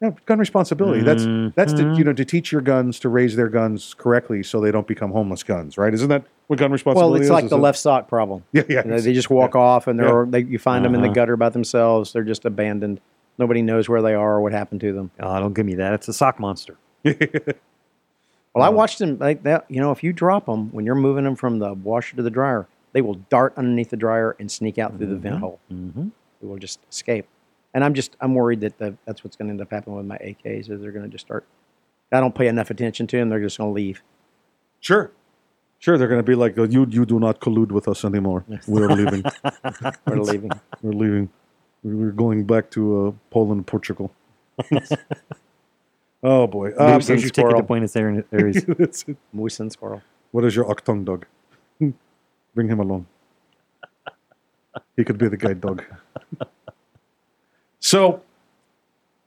Yeah, gun responsibility. That's that's to, you know to teach your guns to raise their guns correctly so they don't become homeless guns, right? Isn't that what gun responsibility is? Well, it's is? like Is the it- left sock problem. Yeah, yeah. You know, they just walk off and they're they, you find them in the Uh-huh. gutter by themselves. They're just abandoned. Nobody knows where they are or what happened to them. Oh, don't give me that. It's a sock monster. Well, I watched them like that. You know, if you drop them when you're moving them from the washer to the dryer, they will dart underneath the dryer and sneak out through the vent hole. Mm-hmm. They will just escape. And I'm just I'm worried that the, that's what's going to end up happening with my AKs is they're going to just start. I don't pay enough attention to them. They're just going to leave. Sure. Sure, they're going to be like, "Oh, you you do not collude with us anymore. We're leaving. We're leaving. We're leaving. We're going back to uh, Poland, Portugal. oh boy. Um, Moose and squirrel. Buenos Aires. That's it. Moose and squirrel. What is your octung dog? Bring him along. He could be the guide dog. So,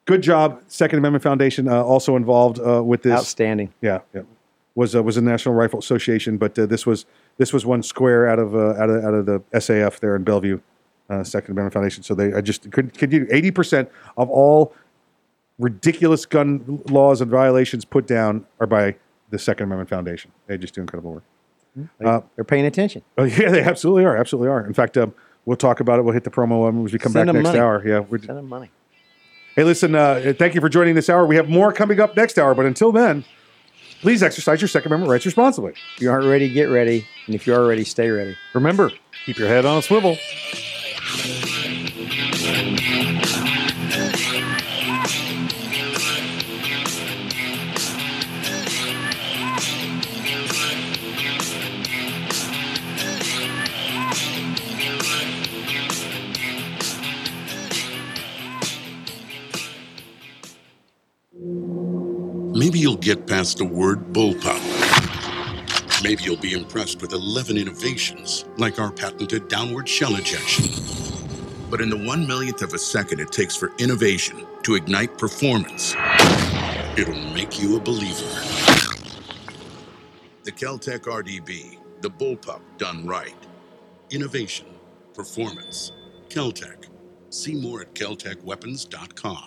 good job. Second Amendment Foundation uh, also involved uh, with this. Outstanding. Yeah, yeah. Was uh, was a National Rifle Association, but uh, this was this was one square out of uh, out of out of the SAF there in Bellevue, uh, Second Amendment Foundation. So they I just could you eighty percent of all ridiculous gun laws and violations put down are by the Second Amendment Foundation. They just do incredible work. They, Uh, they're paying attention. Oh yeah, they absolutely are. Absolutely are. In fact, um, we'll talk about it. We'll hit the promo when we come Send back next money. hour. Yeah. We're, Send them money. hey, listen. Uh, thank you for joining this hour. We have more coming up next hour. But until then, please exercise your Second Amendment rights responsibly. If you aren't ready, get ready. And if you are ready, stay ready. Remember, keep your head on a swivel. Maybe you'll get past the word bullpup. Maybe you'll be impressed with 11 innovations, like our patented downward shell ejection. But in the one millionth of a second it takes for innovation to ignite performance, it'll make you a believer. The Keltec RDB, the bullpup done right. Innovation, performance, Keltec. See more at keltecweapons.com.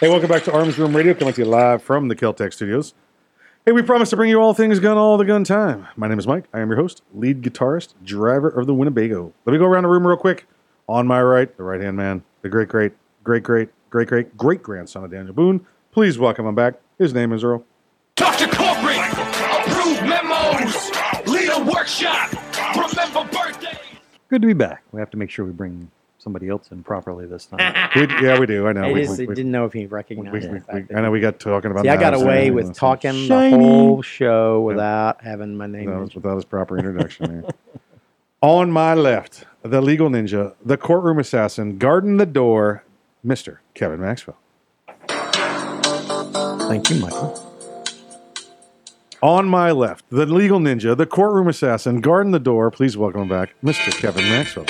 Hey, welcome back to Arms Room Radio, coming to you live from the Keltec Studios. Hey, we promise to bring you all things gun all the gun time. My name is Mike. I am your host, lead guitarist, driver of the Winnebago. Let me go around the room real quick. On my right, the right hand man, the great, great, great, great, great, great, great grandson of Daniel Boone. Please welcome him back. His name is Earl. Dr. Corporate, approved memos, leader workshop, remember birthday. Good to be back. We have to make sure we bring somebody else in properly this time. We, yeah, we do. I know. I We- just we- we- didn't know if he recognized we- the we- we- I know we got talking about See, I got away and with stuff. talking the whole show without having my name. Without, mentioned. without his proper introduction. here. On my left, the legal ninja, the courtroom assassin, guarding the door, Mr. Kevin Maxwell. Thank you, Michael. On my left, the legal ninja, the courtroom assassin, guarding the door. Please welcome him back, Mr. Kevin Maxwell.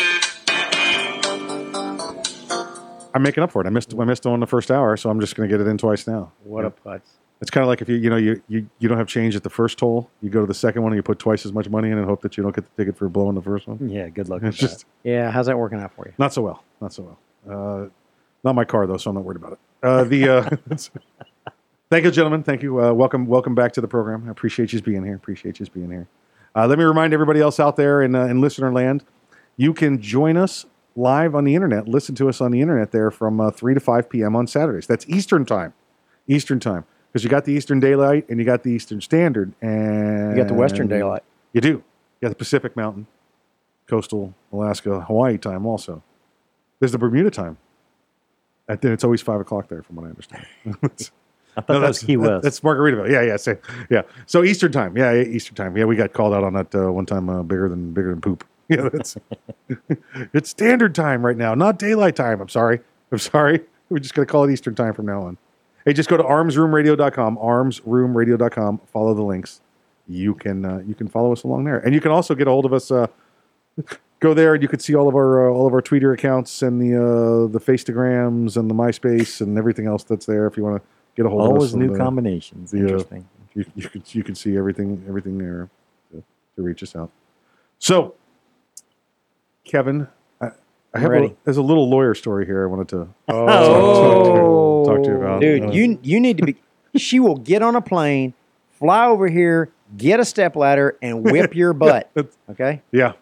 I'm making up for it. I missed I missed on the first hour, so I'm just going to get it in twice now. What a putz. It's kind of like if you you know you, you you don't have change at the first toll, you go to the second one and you put twice as much money in and hope that you don't get the ticket for blowing the first one. Yeah, good luck. It's just Yeah, how's that working out for you? not so well. Not so well. Uh, not my car though, so I'm not worried about it. Uh, the uh, thank you, gentlemen. Thank you. Uh, welcome, welcome back to the program. I appreciate you being here. Appreciate you being here. Uh, let me remind everybody else out there in uh, in listener land, you can join us live on the internet. Listen to us on the internet there from uh, three to five p.m. on Saturdays. That's Eastern time. Eastern time because you got the Eastern Daylight and you got the Eastern Standard and You got the Western Daylight. You do. You got the Pacific Mountain, Coastal Alaska, Hawaii time also. There's the Bermuda time. And then it's always five o'clock there, from what I understand. I thought that was that's Key West. That's Margaritaville. Yeah, yeah, same. yeah. So Eastern time. Yeah, yeah, Eastern time. Yeah, we got called out on that uh, one time. Uh, bigger than bigger than poop. Yeah, that's it's standard time right now, not daylight time. I'm sorry. I'm sorry. We're just gonna call it Eastern time from now on. Hey, just go to armsroomradio.com. Armsroomradio.com. Follow the links. You can uh, you can follow us along there, and you can also get a hold of us. Uh, go there and you can see all of our uh, all of our Twitter accounts and the uh, the Facegrams and the MySpace and everything else that's there. If you want to get a hold of us, Always new uh, combinations. the, Interesting. you, you can you can see everything everything there to, to reach us out. So, Kevin, I, I have a, there's a little lawyer story here. I wanted to Oh, talk, to, talk to you about, dude, Uh, you you need to be. she will get on a plane, fly over here, get a step ladder, and whip your butt. Okay, yeah,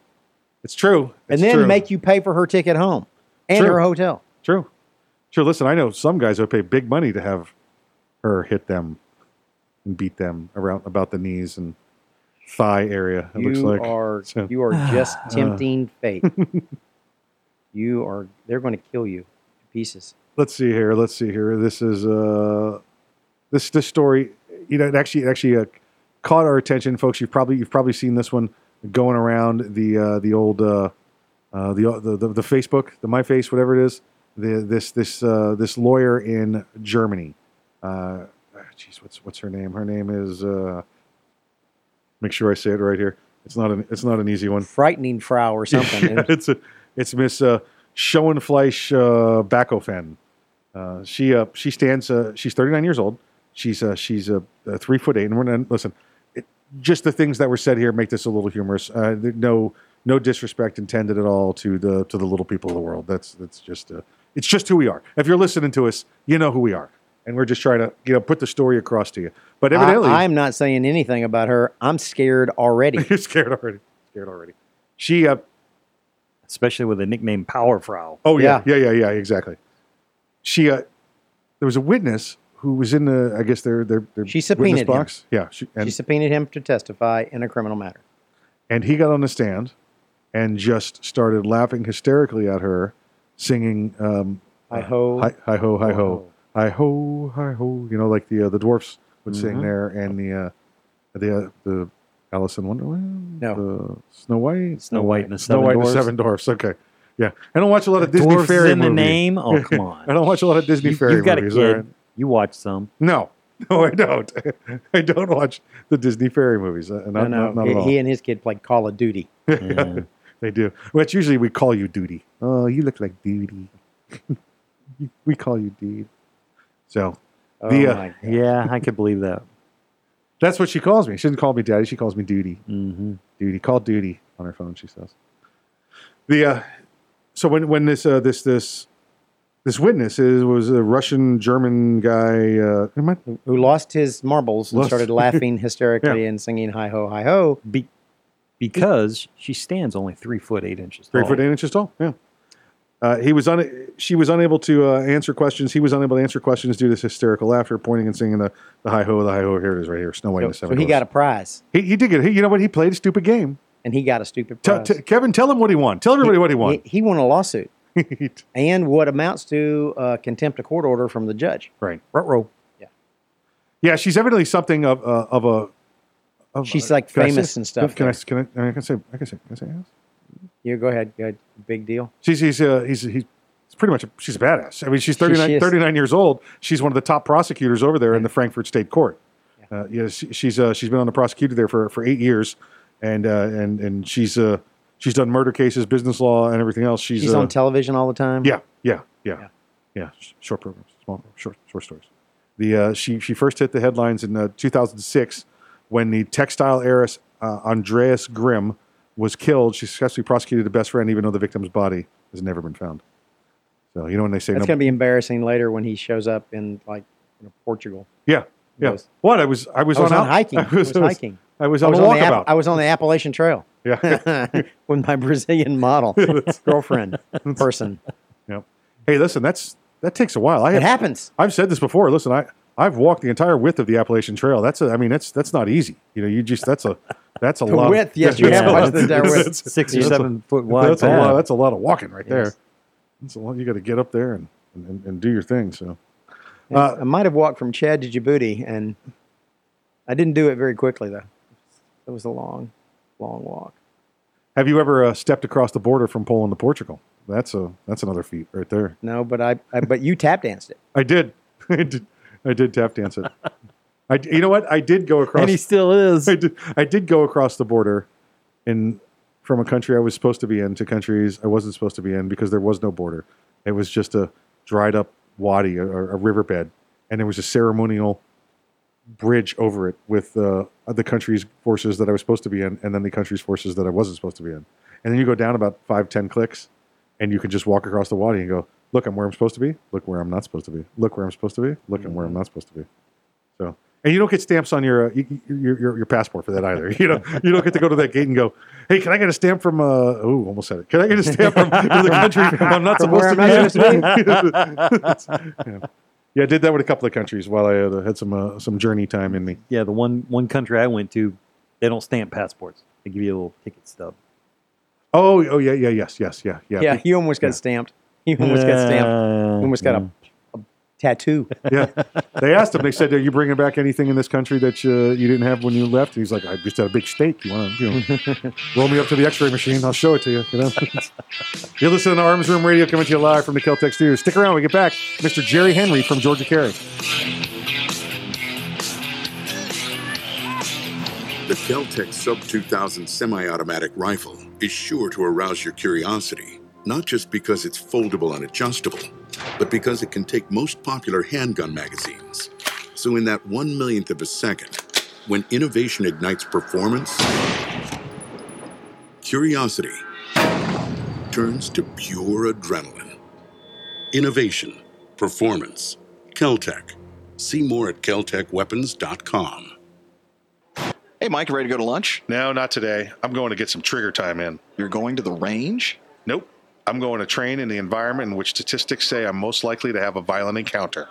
it's true, and then true. make you pay for her ticket home and True. her hotel. True. Sure. Listen, I know some guys would pay big money to have her hit them and beat them around about the knees and thigh area. It looks You like are So- you are just Uh, tempting fate. you are. They're going to kill you to pieces. let's see here. Let's see here. This is uh, this this story. You know, it actually it actually uh, caught our attention, folks. You've probably you've probably seen this one going around the uh, the old uh, uh, the, the the the Facebook, the MyFace, whatever it is. The this this uh, this lawyer in Germany. Uh, jeez, what's what's her name? Her name is. Make sure I say it right here. It's not an it's not an easy one. Frightening Frau or something. Yeah, it's a, it's Miss uh, Schoenfleisch uh, Backofen. Uh, she uh, she stands. Uh, she's 39 years old. She's uh, she's a, uh three foot eight. And we're gonna listen. It, just the things that were said here make this a little humorous. Uh, no no disrespect intended at all to the to the little people of the world. That's that's just uh, it's just who we are. If you're listening to us, you know who we are, and we're just trying to you know put the story across to you. But evidently, I, am not saying anything about her. I'm scared already. you're scared already. Scared already. She uh, Especially with the nickname Power Frau. Oh yeah, yeah, yeah, yeah, exactly. She, uh, there was a witness who was in the, I guess their their, their She witness subpoenaed him. box. Yeah, she, and, she subpoenaed him to testify in a criminal matter. and he got on the stand and just started laughing hysterically at her, singing um, Hi ho. hi, hi ho, hi ho, hi ho, hi ho. You know, like the uh, the dwarfs would sing Mhm. there, and the uh, the uh, the Alice in Wonderland, No. the Snow White, Snow White and the Snow Seven White and the Dwarfs. Seven Dwarfs. Okay, yeah, I don't watch a lot of Disney Dwarfs fairy in the name? Oh, come on. I don't watch a lot of Disney You- fairy you've got a movies. kid. all right? You watch some. No, no, I don't. I don't watch the Disney fairy movies. Uh, Not, no, no. not, not he, at all. he and his kid played Call of Duty. they do. Which usually we call you Duty. Oh, you look like Duty. we call you Dude. So, Oh the, uh, my God. Yeah, I could believe that. that's what she calls me. She doesn't call me Daddy. She calls me Duty. Mm-hmm. Duty. Call Duty on her phone. She says. The uh, so when when this uh, this this this witness is was a Russian German guy. Uh, I- Who lost his marbles and started laughing hysterically Yeah. and singing "Hi ho, hi ho." Be- because she stands only three foot eight inches Three tall. foot eight inches tall. Yeah. Uh, he was un- she was unable to uh, answer questions. He was unable to answer questions due to this hysterical laughter, pointing and singing the, the hi ho, the hi ho. Here it is, right here. Snow White So, and the so Seven he got a prize, He, he did get. He, you know what? He played a stupid game. and he got a stupid prize. t- Kevin, tell him what he won. Tell everybody what he won. He, he won a lawsuit, and what amounts to uh, contempt of court order from the judge. right. Ruh-roh. Yeah, she's evidently something of uh, of a. Of She's, a- like, can famous and stuff Can I? Can I? I can say. I can say. Can I say yes? You go ahead. Go ahead. Big deal. She's he's uh, he's he's it's pretty much a, she's a badass. I mean, she's She- 39, she is. 39 years old. She's one of the top prosecutors over there in the Frankfurt State Court. Uh, yeah, she, she's uh, she's been on the prosecutor there for, for eight years, and uh, and and she's uh, she's done murder cases, business law, and everything else. She's, She's uh, on television all the time. Yeah, yeah, yeah, yeah. sh- Short programs, small short short stories. The uh, she she first hit the headlines in uh, 2006 when the textile heiress uh, Andreas Grimm was killed. She successfully prosecuted the best friend, even though the victim's body has never been found. So you know when they say That's no, going to be embarrassing later when he shows up in like you know, Portugal. yeah, yeah. Goes- What I was I was, I was on, on hiking. I was, I was hiking. I was I on was on, the App- I was on the Appalachian Trail. Yeah. with my Brazilian model girlfriend person. Yep. Hey, listen, that's that takes a while. I It have, happens. I've said this before. Listen, I I've walked the entire width of the Appalachian Trail. That's a, I mean, that's that's not easy. You know, you just that's a that's a The lot. width, yes, you have that's a watched lot- the entire width. Six or that's a- seven foot wide That's a lot. That's a lot of walking right there. Yes. That's a lot. You got to get up there and, and, and do your thing. So, Uh, I might have walked from Chad to Djibouti, and I didn't do it very quickly though. It was a long, long walk. have you ever uh, stepped across the border from Poland to Portugal? That's a that's another feat right there. No, but I, I but you tap danced it. I did. I did. I did tap dance it. I, you know what? I did go across. And he still is. I did, I did go across the border in from a country I was supposed to be in to countries I wasn't supposed to be in because there was no border. It was just a dried up wadi or a riverbed, and there was a ceremonial bridge over it with uh, the country's forces that I was supposed to be in, and then the country's forces that I wasn't supposed to be in. And then you go down about five, ten clicks, and you can just walk across the wadi and go, "Look, I'm where I'm supposed to be. Look where I'm not supposed to be. Look where I'm supposed to be. Look, I'm where I'm not supposed to be." So, and you don't get stamps on your, uh, y- y- your your your passport for that either. You know, you don't get to go to that gate and go, "Hey, can I get a stamp from?" Uh, oh, almost said it. Can I get a stamp from the country I'm not From supposed to be? not in? yeah. yeah, I did that with a couple of countries while I had, uh, had some uh, some journey time in me. Yeah, the one one country I went to, they don't stamp passports. They give you a little ticket stub. Oh, oh yeah, yeah, yes, yes, yeah, yeah. Yeah, you almost got Yeah. stamped. You almost got stamped. Uh, You almost got a, a tattoo. yeah. They asked him. They said, "Are you bringing back anything in this country that uh, you didn't have when you left?" And he's like, "I just had a big steak. You want to, you know, roll me up to the X-ray machine? I'll show it to you." You know. You're listening to Arms Room Radio coming to you live from the Keltec Studios. Stick around. We get back. Mr. Jerry Henry from GeorgiaCarry. The Keltec Sub 2000 semi automatic rifle is sure to arouse your curiosity, not just because it's foldable and adjustable, but because it can take most popular handgun magazines. So, in that one millionth of a second, when innovation ignites performance, curiosity turns to pure adrenaline. Innovation, performance, Keltec. See more at keltecweapons.com. Hey, Mike, ready to go to lunch? No, not today. I'm going to get some trigger time in. You're going to the range? Nope. I'm going to train in the environment in which statistics say I'm most likely to have a violent encounter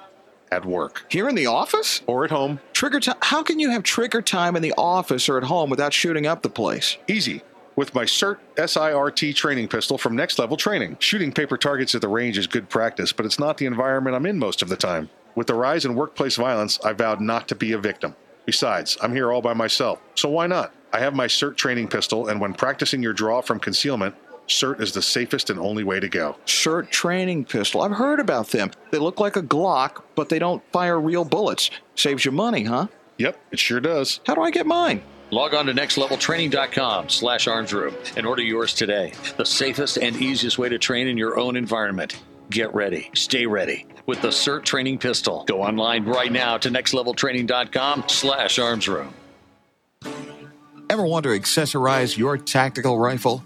at work Here in the office? or at home. Trigger time? How can you have trigger time in the office or at home without shooting up the place? Easy. With my CERT SIRT training pistol from Next Level Training. Shooting paper targets at the range is good practice, but it's not the environment I'm in most of the time. With the rise in workplace violence, I vowed not to be a victim. Besides, I'm here all by myself, so why not? I have my SIRT training pistol, and when practicing your draw from concealment, SIRT is the safest and only way to go. SIRT training pistol. I've heard about them. They look like a Glock, but they don't fire real bullets. Saves you money, huh? Yep, it sure does. How do I get mine? Log on to nextleveltraining.com slash armsroom and order yours today. The safest and easiest way to train in your own environment. Get ready. Stay ready with the SIRT training pistol. Go online right now to nextleveltraining.com slash armsroom. Ever want to accessorize your tactical rifle?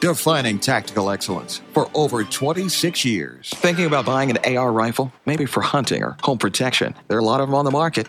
defining tactical excellence for over 26 years. Thinking about buying an AR rifle? Maybe for hunting or home protection. There are a lot of them on the market.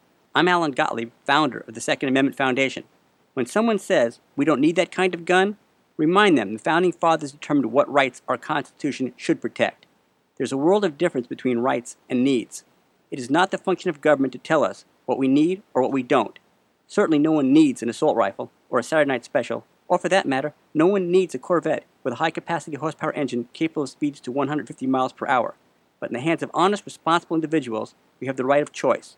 I'm Alan Gottlieb, founder of the Second Amendment Foundation. When someone says we don't need that kind of gun, remind them the Founding Fathers determined what rights our Constitution should protect. There's a world of difference between rights and needs. It is not the function of government to tell us what we need or what we don't. Certainly, no one needs an assault rifle or a Saturday night special, or for that matter, no one needs a Corvette with a high capacity horsepower engine capable of speeds to 150 miles per hour. But in the hands of honest, responsible individuals, we have the right of choice.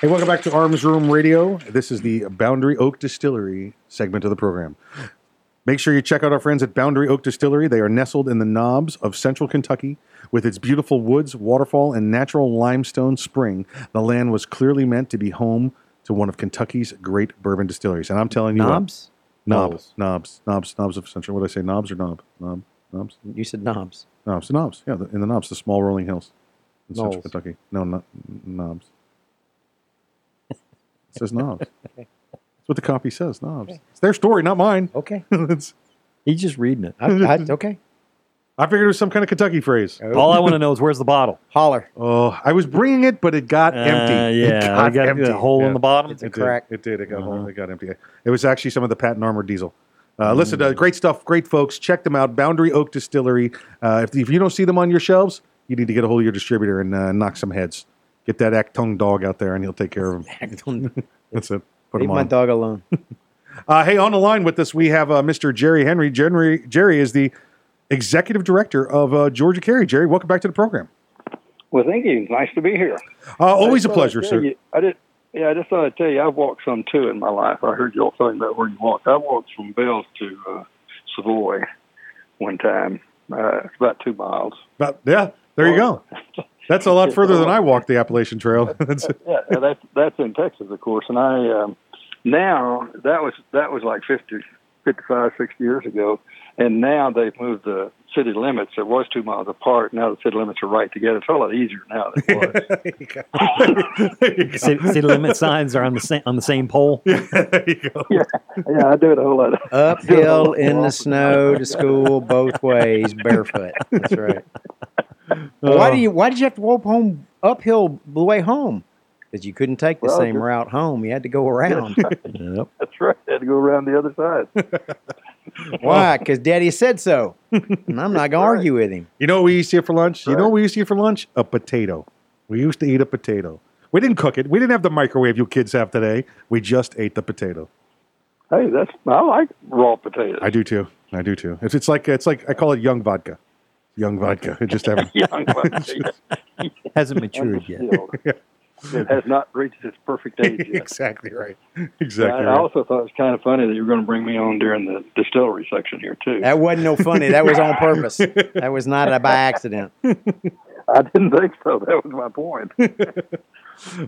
Hey, welcome back to Arms Room Radio. This is the Boundary Oak Distillery segment of the program. Make sure you check out our friends at Boundary Oak Distillery. They are nestled in the knobs of central Kentucky with its beautiful woods, waterfall, and natural limestone spring. The land was clearly meant to be home to one of Kentucky's great bourbon distilleries. And I'm telling you, what- Knobs? knobs, knobs, knobs, knobs of central. What did I say? Knobs or knob? Knob, knobs. You said knobs. Knobs, the knobs. Yeah, the, in the knobs, the small rolling hills in central Knolls. Kentucky. No, not knobs. It says knobs. That's what the copy says. Knobs. It's their story, not mine. Okay. It's- He's just reading it. I, I, okay. I figured it was some kind of Kentucky phrase. All I want to know is where's the bottle? Holler. Oh, I was bringing it, but it got Uh, empty. yeah, it got, it got a empty. hole in the bottom? It's It's a a it crack. Did. It did. It got Uh-huh. hole. It got empty. It was actually some of the patent armored diesel. Uh, Listen, uh, great stuff, great folks. Check them out. Boundary Oak Distillery. Uh, if, if you don't see them on your shelves, you need to get a hold of your distributor and uh, knock some heads. Get that Actung dog out there, and he'll take care of him. That's it. Put Leave him my on. dog alone. Uh, hey, on the line with us, we have uh, Mr. Jerry Henry. Jerry, Jerry is the executive director of uh, GeorgiaCarry. Jerry, welcome back to the program. Well, thank you. Nice to be here. Uh, always a pleasure, sir. you- I did. Yeah, I just thought I'd tell you, I've walked some too in my life. I heard you all talking about where you walked. I walked from Bells to uh, Savoy one time. Uh, it's about two miles. But yeah, there you go. That's a lot further than I walked the Appalachian Trail. That's- yeah, yeah, that's that's in Texas, of course. And I um, now that was that was like 50, 55, 60 years ago, and now they've moved the city limits. It was two miles apart. Now the city limits are right together. It's a lot easier now than it was. City, city limit signs are on the same on the same pole. yeah, yeah, I do it a whole lot. Uphill in the snow to school both ways, barefoot. That's right. Why do uh, you? Why did you have to walk home uphill the way home? Because you couldn't take the Well, same just- route home. You had to go around. Yep. That's right. I had to go around the other side. Why? Because Daddy said so, and I'm not gonna argue with him. You know what we used to eat for lunch? You know what we used to eat for lunch? A potato. We used to eat a potato. We didn't cook it. We didn't have the microwave you kids have today. We just ate the potato. Hey, that's I like raw potatoes. I do too. I do too. It's, it's like it's like I call it young vodka. Young vodka. It just haven't. Young vodka. Hasn't matured yet. It has not reached its perfect age yet. exactly right. Exactly. I, I also thought it was kind of funny that you were going to bring me on during the distillery section here too. That wasn't no funny. That was on purpose. That was not a by accident. I didn't think so. That was my point.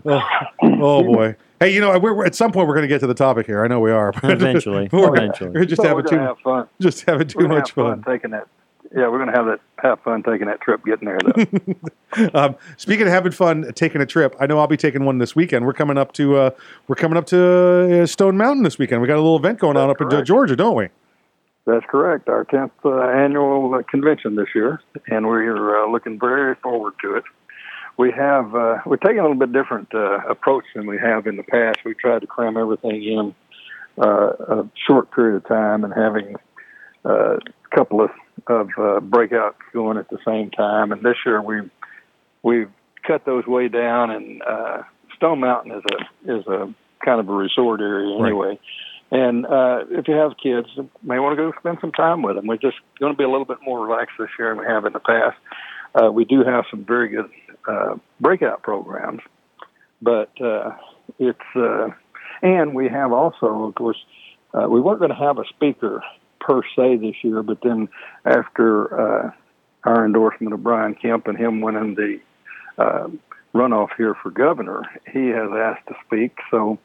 oh, oh, boy. Hey, you know, we're, we're- at some point we're going to get to the topic here. I know we are. but- Eventually. we're, Eventually. We're just So having we're too have fun. just having too We're much have fun. taking that. Yeah, we're going to have that have fun taking that trip getting there though. um, speaking of having fun taking a trip, I know I'll be taking one this weekend. We're coming up to uh, we're coming up to uh, Stone Mountain this weekend. We got a little event going on up in Georgia, don't we? That's correct. Our tenth uh, annual uh, convention this year, and we're uh, looking very forward to it. We have uh, we're taking a little bit different uh, approach than we have in the past. We tried to cram everything in uh, a short period of time and having uh, couple of of uh, breakouts going at the same time. And this year we we've cut those way down. And uh, Stone Mountain is a is a kind of a resort area Right. anyway. And uh, if you have kids, you may want to go spend some time with them. We're just going to be a little bit more relaxed this year than we have in the past. Uh, we do have some very good uh, breakout programs, but uh, it's uh, and we have also, of course, uh, we weren't going to have a speaker per se this year, but then after uh, our endorsement of Brian Kemp and him winning the uh, runoff here for governor, he has asked to speak. So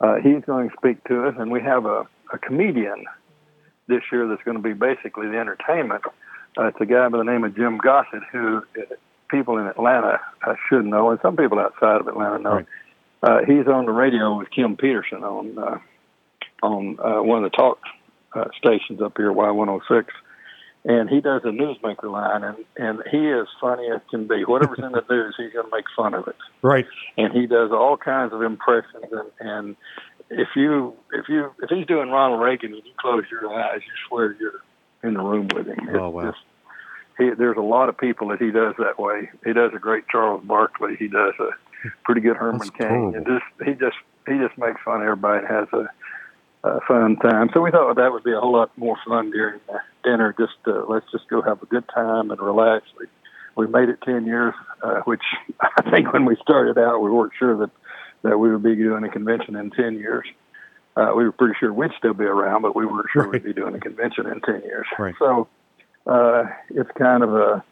uh, he's going to speak to us, and we have a, a comedian this year that's going to be basically the entertainment. Uh, it's a guy by the name of Jim Gossett, who uh, people in Atlanta uh, should know, and some people outside of Atlanta know. Uh, he's on the radio with Kim Peterson on uh, on uh, one of the talk uh, stations up here, Y106, and he does a newsmaker line, and and he is funny as can be. Whatever's in the news, he's going to make fun of it Right. and he does all kinds of impressions and, and if you if you if he's doing Ronald Reagan and you close your eyes, you swear you're in the room with him. Oh, wow. Just, he, there's a lot of people that he does that way. He does a great Charles Barkley. He does a pretty good Herman That's Cain, and just he just he just makes fun of everybody and has a, a fun time. So we thought that would be a whole lot more fun during dinner. Just uh, let's just go have a good time and relax. We, we made it ten years, uh, which I think when we started out, we weren't sure that that we would be doing a convention in ten years. Uh, we were pretty sure we'd still be around, but we weren't sure we'd be doing a convention in ten years. Right. So uh, it's kind of a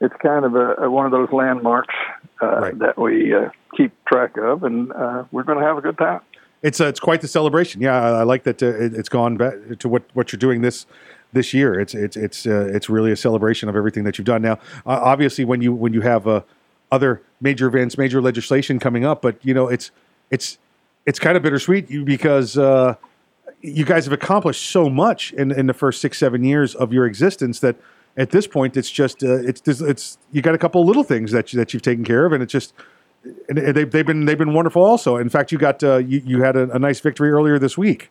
it's kind of a, a one of those landmarks uh, that we uh, keep track of, and uh, we're going to have a good time. It's uh, it's quite the celebration. Yeah, I, I like that uh, it, it's gone back to what, what you're doing this this year. It's it's it's uh, it's really a celebration of everything that you've done. Now, obviously, when you when you have uh, other major events, major legislation coming up, but you know, it's it's it's kind of bittersweet because uh, you guys have accomplished so much in in the first six seven years of your existence that. At this point, it's just it's it's you got a couple little things that you, that you've taken care of, and it's just and they've, they've been they've been wonderful. Also, in fact, you got uh, you, you had a, a nice victory earlier this week.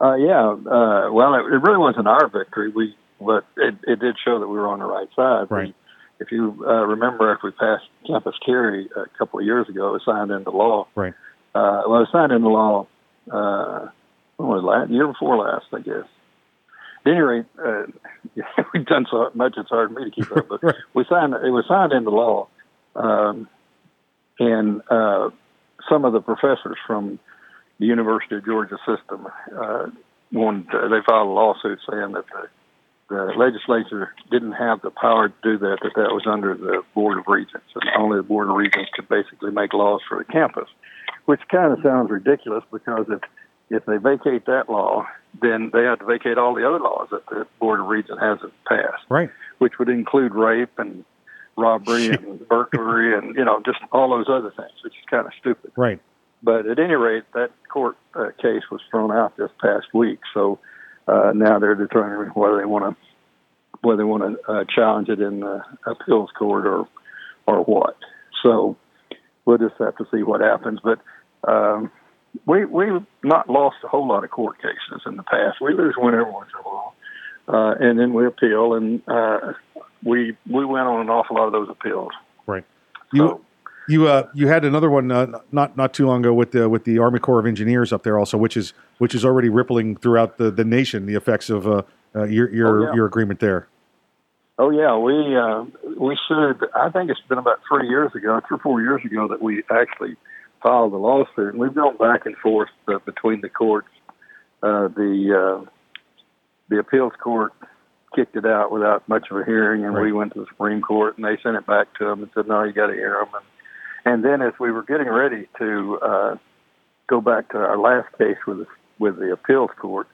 Uh, yeah, uh, well, it, it really wasn't our victory. We, but it, it did show that we were on the right side. Right. We, if you uh, remember, after we passed campus carry a couple of years ago, it was signed into law. Right. Uh, well, it was signed into law. Uh, when was last? Year before last, I guess. At any rate, uh, we've done so much it's hard for me to keep up. But we signed it was signed into law, um, and uh, some of the professors from the University of Georgia system uh, wanted to, they filed a lawsuit saying that the, the legislature didn't have the power to do that; that that was under the Board of Regents, and only the Board of Regents could basically make laws for the campus. which kind of sounds ridiculous because if if they vacate that law, then they have to vacate all the other laws that the Board of Regents hasn't passed, Right. which would include rape and robbery and burglary and you know just all those other things, which is kind of stupid. Right. But at any rate, that court uh, case was thrown out this past week, so uh, now they're determining whether they want to whether they want to uh, challenge it in the appeals court or or what. So we'll just have to see what happens. But um, we we've not lost a whole lot of court cases in the past. We lose one every once in a while, uh, and then we appeal, and uh, we we went on an awful lot of those appeals. Right. You you uh you had another one uh, not not too long ago with the with the Army Corps of Engineers up there also, which is which is already rippling throughout the, the nation. The effects of uh, uh your your Oh, yeah. your agreement there. Oh yeah, we uh, we sued. I think it's been about three years ago, three or four years ago, that we actually filed the lawsuit, and we've gone back and forth uh, between the courts. Uh, the uh, the appeals court kicked it out without much of a hearing, and we went to the Supreme Court, and they sent it back to them and said, "No, you got to hear them." And, and then, as we were getting ready to uh, go back to our last case with the, with the appeals court,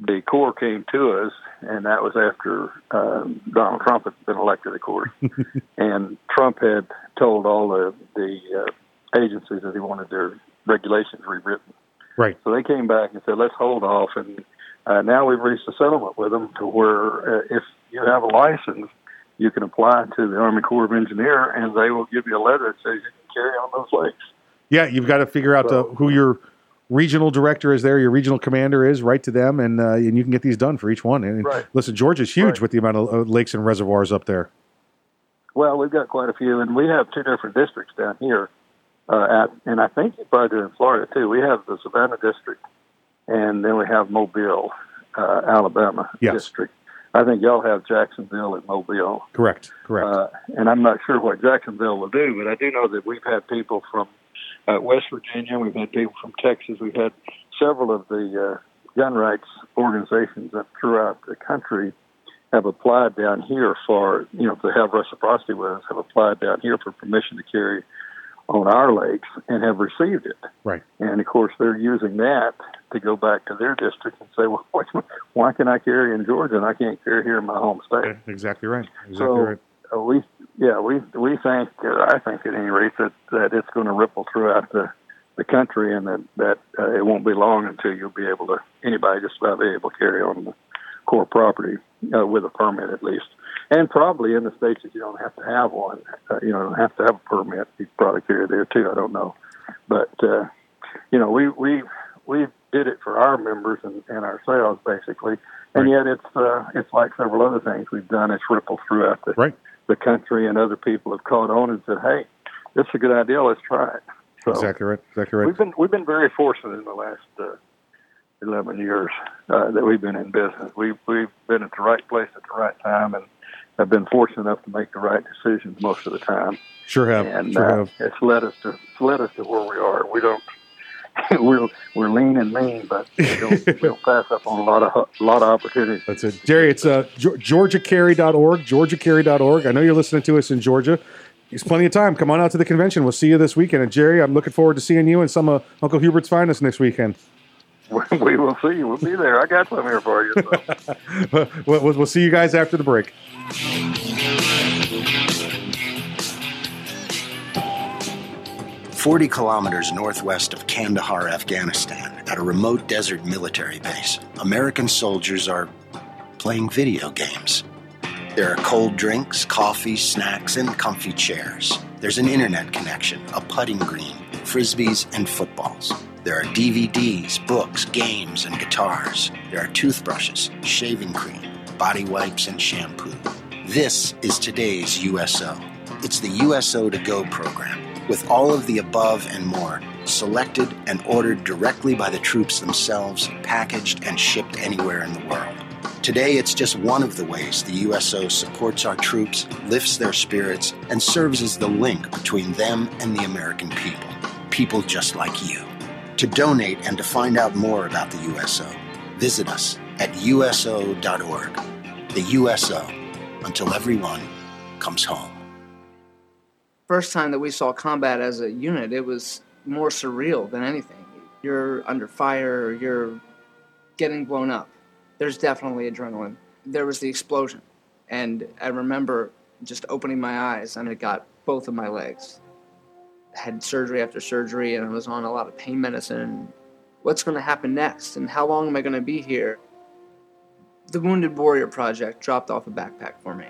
the Corps came to us, and that was after um, Donald Trump had been elected, of course. and Trump had told all the the uh, agencies that he wanted their regulations rewritten. Right. So they came back and said, "Let's hold off." And uh, now we've reached a settlement with them to where uh, if you have a license, you can apply to the Army Corps of Engineer, and they will give you a letter that says you can carry on those lakes. Yeah, you've got to figure out uh, who your regional director is there, your regional commander is, write to them, and uh, and you can get these done for each one. And Right. listen, Georgia's huge with the amount of uh, lakes and reservoirs up there. Well, we've got quite a few, and we have two different districts down here. Uh, at, and I think you probably do in Florida too. We have the Savannah district, and then we have Mobile, uh, Alabama Yes. district. I think y'all have Jacksonville and Mobile. Correct. Correct. Uh, and I'm not sure what Jacksonville will do, but I do know that we've had people from uh, West Virginia, we've had people from Texas, we've had several of the uh, gun rights organizations throughout the country have applied down here for, you know, to have reciprocity with us, have applied down here for permission to carry on our lakes and have received it. Right. And of course, they're using that to go back to their district and say, well, why- can I carry in Georgia and I can't carry here in my home state? Exactly right. Exactly so right. uh, we, yeah, we we think, uh, I think at any rate that that it's going to ripple throughout the the country, and that that uh, it won't be long until you'll be able to anybody just about be able to carry on the core property uh, with a permit at least, and probably in the states that you don't have to have one, uh, you know, don't have to have a permit. You probably carry there too. I don't know, but uh, you know, we we we did it for our members and, and ourselves basically, and yet it's uh, it's like several other things we've done. It's rippled throughout the right. the country, and other people have caught on and said, "Hey, this is a good idea. Let's try it." So exactly right. Exactly right. we've been we've been very fortunate in the last uh, eleven years uh, that we've been in business. We've we've been at the right place at the right time, and have been fortunate enough to make the right decisions most of the time. Sure have. And sure uh, have. it's led us to it's led us to where we are. We don't. we're we're lean and mean, but we don't, we don't pass up on a lot of a lot of opportunities. That's it. Jerry, it's uh, Geor- georgiacarry.org, georgiacarry.org. I know you're listening to us in Georgia. There's plenty of time. Come on out to the convention. We'll see you this weekend. And Jerry, I'm looking forward to seeing you and some of Uncle Hubert's finest next weekend. we will see. We'll be there. I got some here for you. So. we'll, we'll we'll see you guys after the break. Forty kilometers northwest of Kandahar, Afghanistan, at a remote desert military base, American soldiers are playing video games. There are cold drinks, coffee, snacks, and comfy chairs. There's an internet connection, a putting green, frisbees, and footballs. There are DVDs, books, games, and guitars. There are toothbrushes, shaving cream, body wipes, and shampoo. This is today's USO. It's the USO to Go program, with all of the above and more, selected and ordered directly by the troops themselves, packaged and shipped anywhere in the world. Today, it's just one of the ways the USO supports our troops, lifts their spirits, and serves as the link between them and the American people. People just like you. To donate and to find out more about the USO, visit us at USO.org. The USO, until everyone comes home. first time that we saw combat as a unit, it was more surreal than anything. You're under fire, you're getting blown up. There's definitely adrenaline. There was the explosion, and I remember just opening my eyes and it got both of my legs. Had surgery after surgery, and I was on a lot of pain medicine. What's going to happen next, and how long am I going to be here? The Wounded Warrior Project dropped off a backpack for me,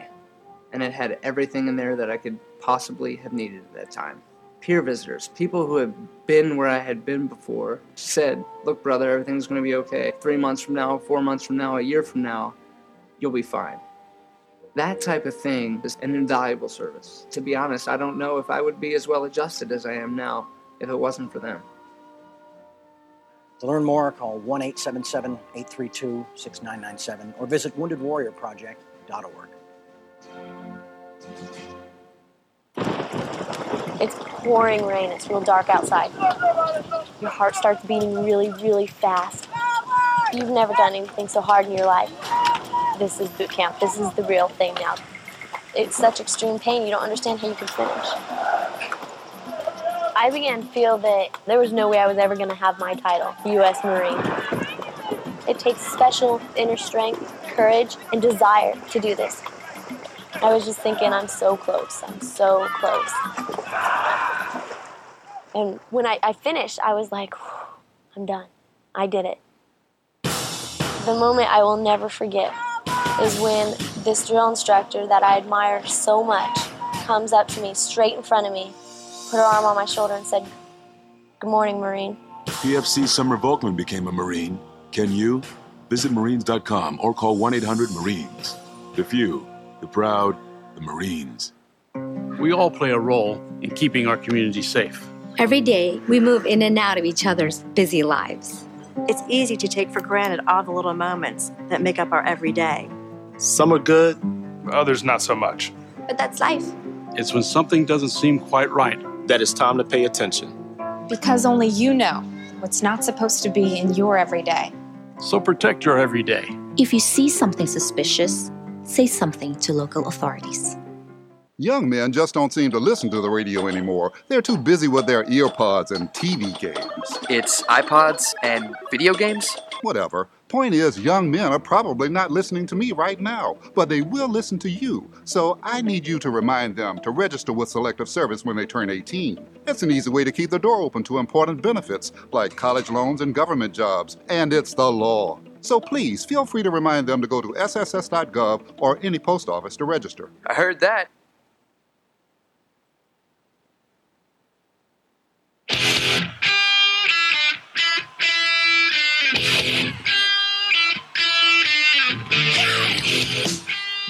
and it had everything in there that I could possibly have needed at that time. Peer visitors, people who had been where I had been before, said, Look, brother, everything's going to be okay. Three months from now, four months from now, a year from now, you'll be fine. That type of thing is an invaluable service. To be honest, I don't know if I would be as well adjusted as I am now if it wasn't for them. To learn more, call 1 877 832 6997 or visit woundedwarriorproject.org. It's pouring rain. It's real dark outside. Your heart starts beating really, really fast. You've never done anything so hard in your life. This is boot camp. This is the real thing now. It's such extreme pain, you don't understand how you can finish. I began to feel that there was no way I was ever going to have my title, U.S. Marine. It takes special inner strength, courage, and desire to do this. I was just thinking, I'm so close. I'm so close. And when I, I finished, I was like, I'm done. I did it. The moment I will never forget is when this drill instructor that I admire so much comes up to me straight in front of me, put her arm on my shoulder, and said, Good morning, Marine. PFC Summer Volkman became a Marine. Can you? Visit Marines.com or call 1 800 Marines. The few, the proud, the Marines. We all play a role in keeping our community safe. Every day, we move in and out of each other's busy lives. It's easy to take for granted all the little moments that make up our everyday. Some are good, others not so much. But that's life. It's when something doesn't seem quite right that it's time to pay attention. Because only you know what's not supposed to be in your everyday. So protect your everyday. If you see something suspicious, say something to local authorities. Young men just don't seem to listen to the radio anymore. They're too busy with their earpods and TV games. It's iPods and video games? Whatever. The point is, young men are probably not listening to me right now, but they will listen to you. So I need you to remind them to register with Selective Service when they turn 18. It's an easy way to keep the door open to important benefits like college loans and government jobs, and it's the law. So please feel free to remind them to go to sss.gov or any post office to register. I heard that.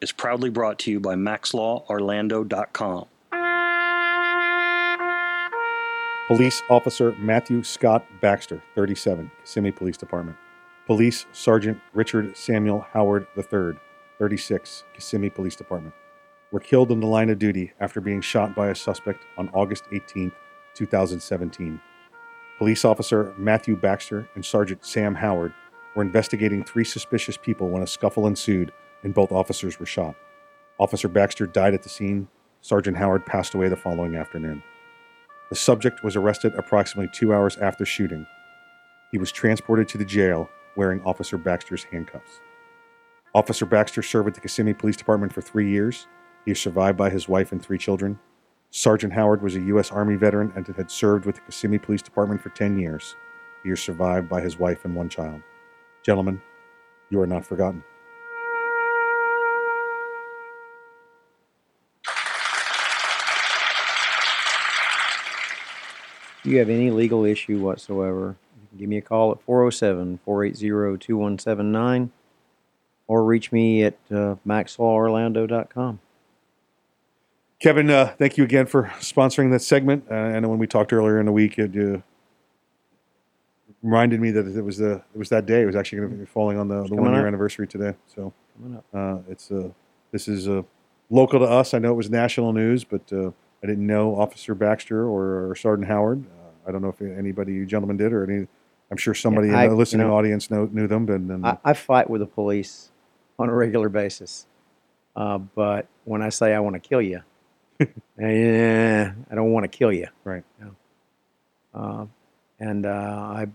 is proudly brought to you by MaxLawOrlando.com. Police Officer Matthew Scott Baxter, 37, Kissimmee Police Department. Police Sergeant Richard Samuel Howard III, 36, Kissimmee Police Department, were killed in the line of duty after being shot by a suspect on August 18, 2017. Police Officer Matthew Baxter and Sergeant Sam Howard were investigating three suspicious people when a scuffle ensued and both officers were shot. Officer Baxter died at the scene. Sergeant Howard passed away the following afternoon. The subject was arrested approximately two hours after shooting. He was transported to the jail wearing Officer Baxter's handcuffs. Officer Baxter served with the Kissimmee Police Department for three years. He is survived by his wife and three children. Sergeant Howard was a U.S. Army veteran and had served with the Kissimmee Police Department for 10 years. He is survived by his wife and one child. Gentlemen, you are not forgotten. If you have any legal issue whatsoever, give me a call at 407 480 2179 or reach me at uh, maxlaworlando.com. Kevin, uh, thank you again for sponsoring this segment. Uh, I know when we talked earlier in the week, it, uh, reminded me that it was the it was that day. It was actually going to be falling on the, the one year anniversary today. So uh, it's uh, this is uh, local to us. I know it was national news, but uh, I didn't know Officer Baxter or, or Sergeant Howard. Uh, I don't know if anybody you gentlemen did or any. I'm sure somebody I- in the listening know, audience know, knew them. But and, I, I fight with the police on a regular basis, uh, but when I say I want to kill you, eh, I don't want to kill you. Right. You know? uh, and uh, I,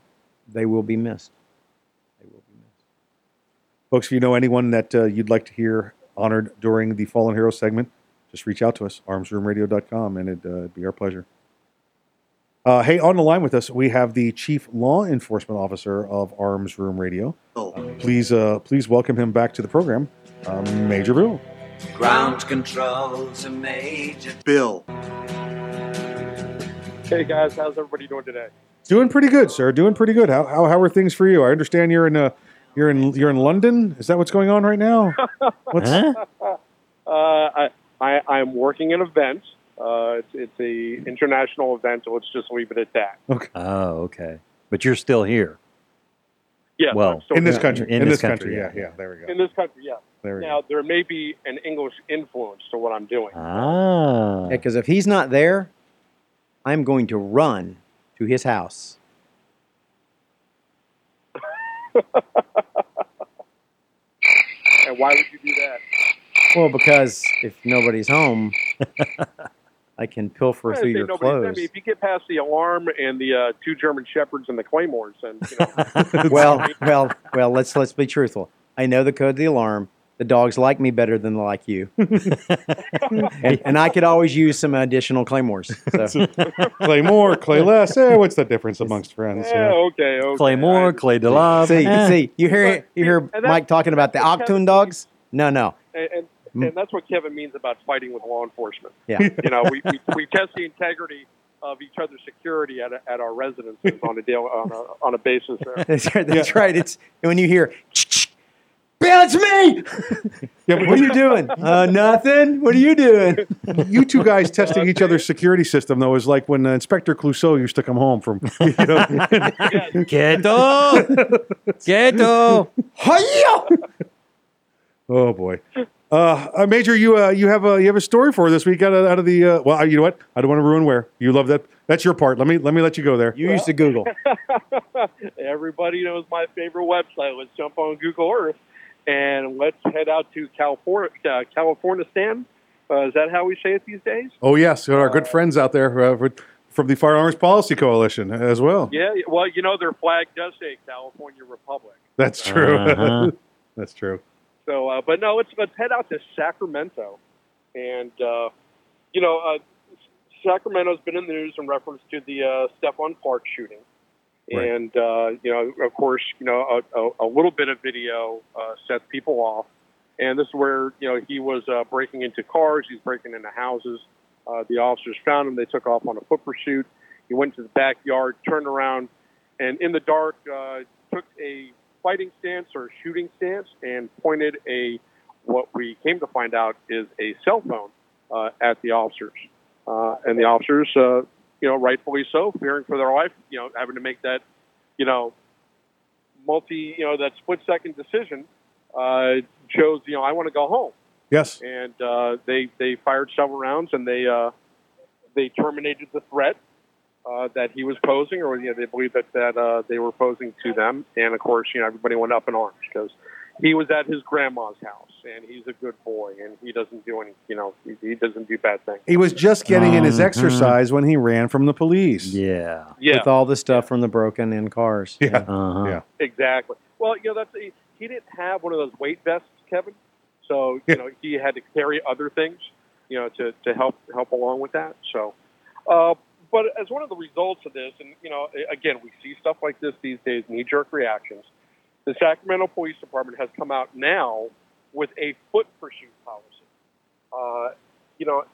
they will be missed. Folks, if you know anyone that uh, you'd like to hear honored during the Fallen Hero segment, just reach out to us, armsroomradio.com, and it'd, uh, it'd be our pleasure. Uh, hey, on the line with us, we have the Chief Law Enforcement Officer of Arms Room Radio. Uh, please, uh, please welcome him back to the program, uh, Major Bill. Ground control to Major Bill. Hey guys, how's everybody doing today? Doing pretty good, sir. Doing pretty good. How, how, how are things for you? I understand you're in uh, you're in you're in London. Is that what's going on right now? What's, uh, I, I I'm working an event. Uh, it's it's a international event. So let's just leave it at that. Okay. Oh, okay. But you're still here. Yeah. Well, in this country. In In, this this country. country, Yeah, yeah. There we go. In this country, yeah. There we now there may be an English influence to what I'm doing. Ah. Because if he's not there, I'm going to run to his house. And why would you do that? Well, because if nobody's home, I can pilfer I through your nobody- I clothes. mean, if you get past the alarm and the uh, two German shepherds and the claymores, then you know. well, well, well. Let's let's be truthful. I know the code of the alarm. The dogs like me better than they like you, and, and I could always use some additional claymores. So. Claymore, Clayless. Eh, what's the difference amongst friends? Yeah, okay, okay. Claymore, Clay DeLove. See, Eh. see, you hear you hear Mike talking about the Octoon dogs? No, no. and, and. And that's what Kevin means about fighting with law enforcement. Yeah. You know, we, we, we test the integrity of each other's security at, at our residences on a deal on a, on a basis there. That's right. That's right. It's when you hear, Bill, it's me. Yeah, what are you doing? Uh, nothing. What are you doing? you two guys testing each other's security system though is like when uh, Inspector Clouseau used to come home from. You know, Quieto. Quieto. oh boy, uh, uh, Major, you uh, you have a you have a story for this week out of, out of the. Uh, well, you know what? I don't want to ruin where you love that. That's your part. Let me let me let you go there. You used to Google. Everybody knows my favorite website. Let's jump on Google Earth and let's head out to California. Uh, California, Stan. Uh, is that how we say it these days? Oh yes, our good friends out there uh, with- from the Firearms Policy Coalition as well. Yeah. Well, you know their flag does say California Republic. That's true. Uh-huh. That's true. So, uh, but no, let's let's head out to Sacramento, and uh, you know, uh, Sacramento's been in the news in reference to the uh, Stephon Clark shooting, Right. and uh, you know, of course, you know, a, a, a little bit of video uh, sets people off, and this is where you know he was uh, breaking into cars, he's breaking into houses. Uh, the officers found him. They took off on a foot pursuit. He went to the backyard, turned around, and in the dark uh, took a fighting stance or shooting stance and pointed a what we came to find out is a cell phone uh, at the officers. Uh, and the officers, uh, you know, rightfully so, fearing for their life, you know, having to make that, you know, multi, you know, that split second decision, uh, chose, you know, I want to go home. Yes. And uh, they they fired several rounds and they uh, they terminated the threat uh, that he was posing, or you know, they believed that that uh, they were posing to them. And of course, you know, everybody went up in arms because he was at his grandma's house, and he's a good boy, and he doesn't do any, you know, he, he doesn't do bad things. He was just getting in his Mhm. exercise when he ran from the police. Yeah. Yeah. With all the stuff from the broken in cars. Yeah. Uh-huh. Yeah. Exactly. Well, you know, that's he, he didn't have one of those weight vests, Kevin. So you know, he had to carry other things, you know, to, to help help along with that. So, uh, but as one of the results of this, and you know, again, we see stuff like this these days, knee jerk reactions. The Sacramento Police Department has come out now with a foot pursuit policy. Uh, you know,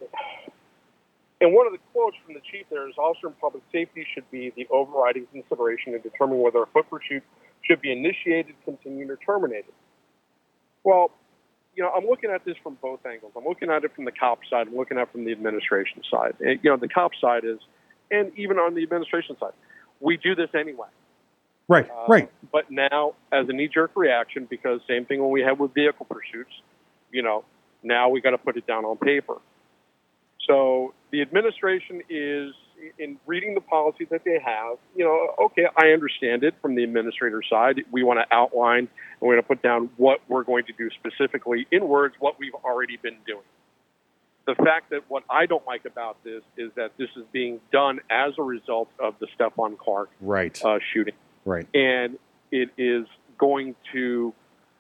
and one of the quotes from the chief there is officer in public safety should be the overriding consideration in determining whether a foot pursuit should be initiated, continued, or terminated. Well, you know, I'm looking at this from both angles. I'm looking at it from the cop side. I'm looking at it from the administration side. And, you know, the cop side is, and even on the administration side, we do this anyway. Right, Uh, right. But now, as a knee-jerk reaction, because same thing when we had with vehicle pursuits, you know, now we got to put it down on paper. So the administration is in reading the policy that they have. You know, okay, I understand it from the administrator side. We want to outline and we're going to put down what we're going to do specifically in words, what we've already been doing. The fact that what I don't like about this is that this is being done as a result of the Stephon Clark Right. uh, shooting Right. and it is going to,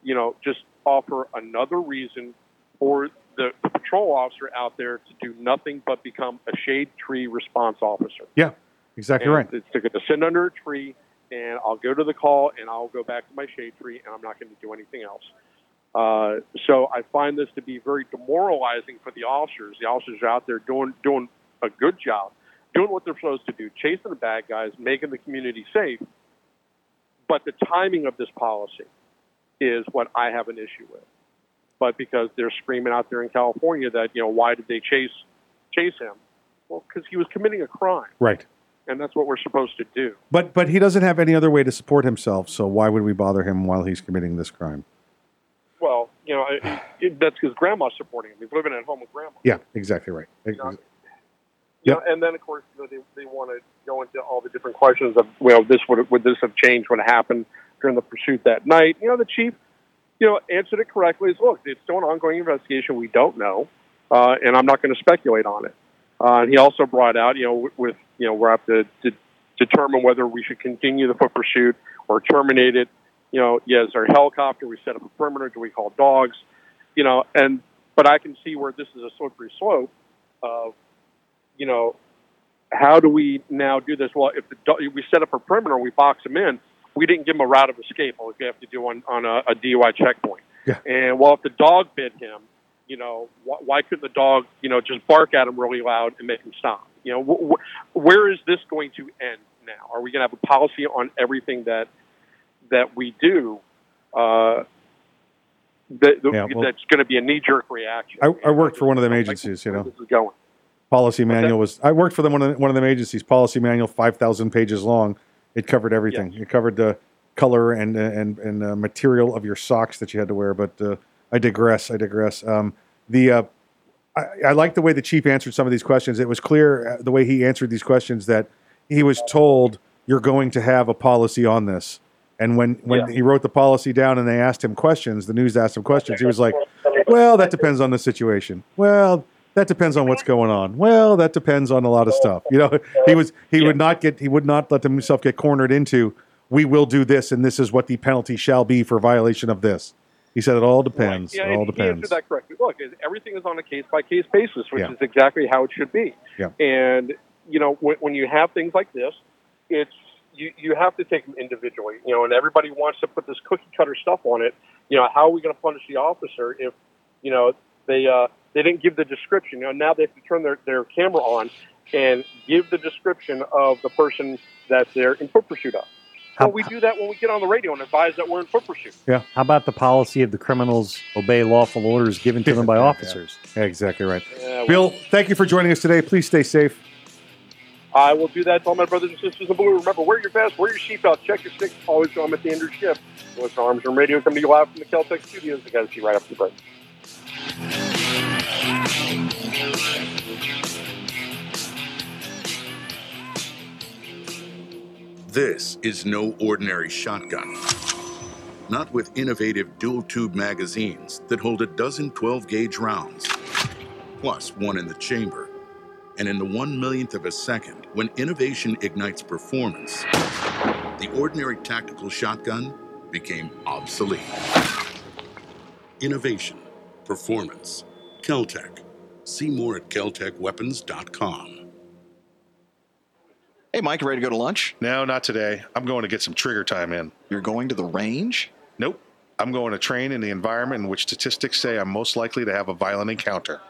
you know, just offer another reason for the, the patrol officer out there to do nothing but become a shade tree response officer. Yeah. Exactly And right. It's to, to sit under a tree, and I'll go to the call, and I'll go back to my shade tree, and I'm not going to do anything else. Uh, so I find this to be very demoralizing for the officers. The officers are out there doing doing a good job, doing what they're supposed to do, chasing the bad guys, making the community safe. But the timing of this policy is what I have an issue with. But because they're screaming out there in California that you know why did they chase chase him? Well, because he was committing a crime, Right. and that's what we're supposed to do. But but he doesn't have any other way to support himself, so why would we bother him while he's committing this crime? Well, you know, it, it, that's because grandma's supporting him. He's living at home with grandma. Yeah, exactly right. You know, you know, and then of course you know, they they want to go into all the different questions of well, this would would this have changed what happened during the pursuit that night? You know, the chief, you know, answered it correctly. Is look, it's still an ongoing investigation. We don't know, uh, and I'm not going to speculate on it. Uh, and he also brought out, you know, with, with you know, we have to, to determine whether we should continue the foot pursuit or terminate it. You know, yeah, is there a helicopter? We set up a perimeter. Do we call dogs? You know, and but I can see where this is a slippery slope of, you know, how do we now do this? Well, if the do- we set up a perimeter, we box them in. We didn't give them a route of escape, like we have to do on on a, a DUI checkpoint. Yeah. And well, if the dog bit him, you know, wh- why couldn't the dog, you know, just bark at him really loud and make him stop? You know, wh- wh- where is this going to end now? Are we going to have a policy on everything that that we do? Uh, that, Yeah, well- that's going to be a knee jerk reaction. I, I worked for one of them agencies, you know. This is going. Policy manual was. I worked for them one of, the, one of them agencies. Policy manual, five thousand pages long. It covered everything. It covered the color and and and uh, material of your socks that you had to wear. But uh, I digress. I digress. Um, the uh, I, I like the way the chief answered some of these questions. It was clear uh, the way he answered these questions that he was told you're going to have a policy on this. And when when Yeah. he wrote the policy down and they asked him questions, the news asked him questions. He was like, "Well, that depends on the situation. Well, that depends on what's going on. Well, that depends on a lot of stuff." You know, he was he would not get he would not let himself get cornered into. We will do this, and this is what the penalty shall be for violation of this. He said it all depends. Yeah, it all and he depends. answered that correctly. Look, everything is on a case by case basis, which Yeah. is exactly how it should be. Yeah. And you know, when, when you have things like this, it's you you have to take them individually. You know, and everybody wants to put this cookie cutter stuff on it. You know, how are we going to punish the officer if you know they uh, they didn't give the description? You know, now they have to turn their their camera on and give the description of the person that they're in foot pursuit of. How- Well, we do that when we get on the radio and advise that we're in foot pursuit. Yeah. How about the policy of the criminals obey lawful orders given to them by Yeah, yeah. officers? Yeah, exactly right. Yeah, well- Bill, thank you for joining us today. Please stay safe. I will do that to all my brothers and sisters in blue. Remember, wear your vest, wear your seatbelt, check your sticks, always show them at the end of your shift. Listen Arms Room Radio coming to you live from the Keltec studios. I got to see right after the break. This is no ordinary shotgun. Not with innovative dual tube magazines that hold a dozen 12 gauge rounds, plus one in the chamber. And in the one millionth of a second, when innovation ignites performance, the ordinary tactical shotgun became obsolete. Innovation, performance, Keltec. See more at keltecweapons.com. Hey, Mike, ready to go to lunch? No, not today. I'm going to get some trigger time in. You're going to the range? Nope. I'm going to train in the environment in which statistics say I'm most likely to have a violent encounter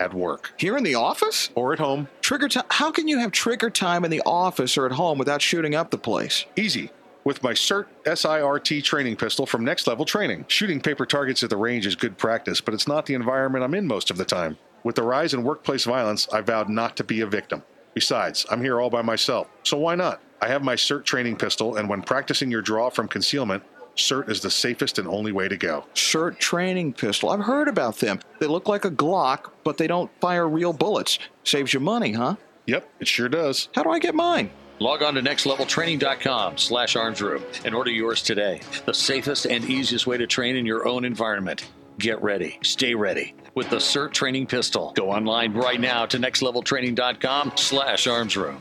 at work. Here in the office? Or at home. Trigger time? How can you have trigger time in the office or at home without shooting up the place? Easy. With my CERT SIRT training pistol from Next Level Training. Shooting paper targets at the range is good practice, but it's not the environment I'm in most of the time. With the rise in workplace violence, I vowed not to be a victim. Besides, I'm here all by myself, so why not? I have my SIRT training pistol, and when practicing your draw from concealment, SIRT is the safest and only way to go. SIRT training pistol. I've heard about them. They look like a Glock, but they don't fire real bullets. Saves you money, huh? Yep, it sure does. How do I get mine? Log on to nextleveltraining.com slash armsroom and order yours today. The safest and easiest way to train in your own environment. Get ready. Stay ready with the SIRT training pistol. Go online right now to nextleveltraining.com slash armsroom.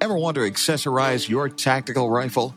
Ever want to accessorize your tactical rifle?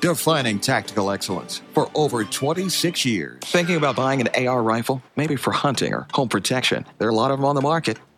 Defining tactical excellence for over 26 years. Thinking about buying an AR rifle? Maybe for hunting or home protection. There are a lot of them on the market.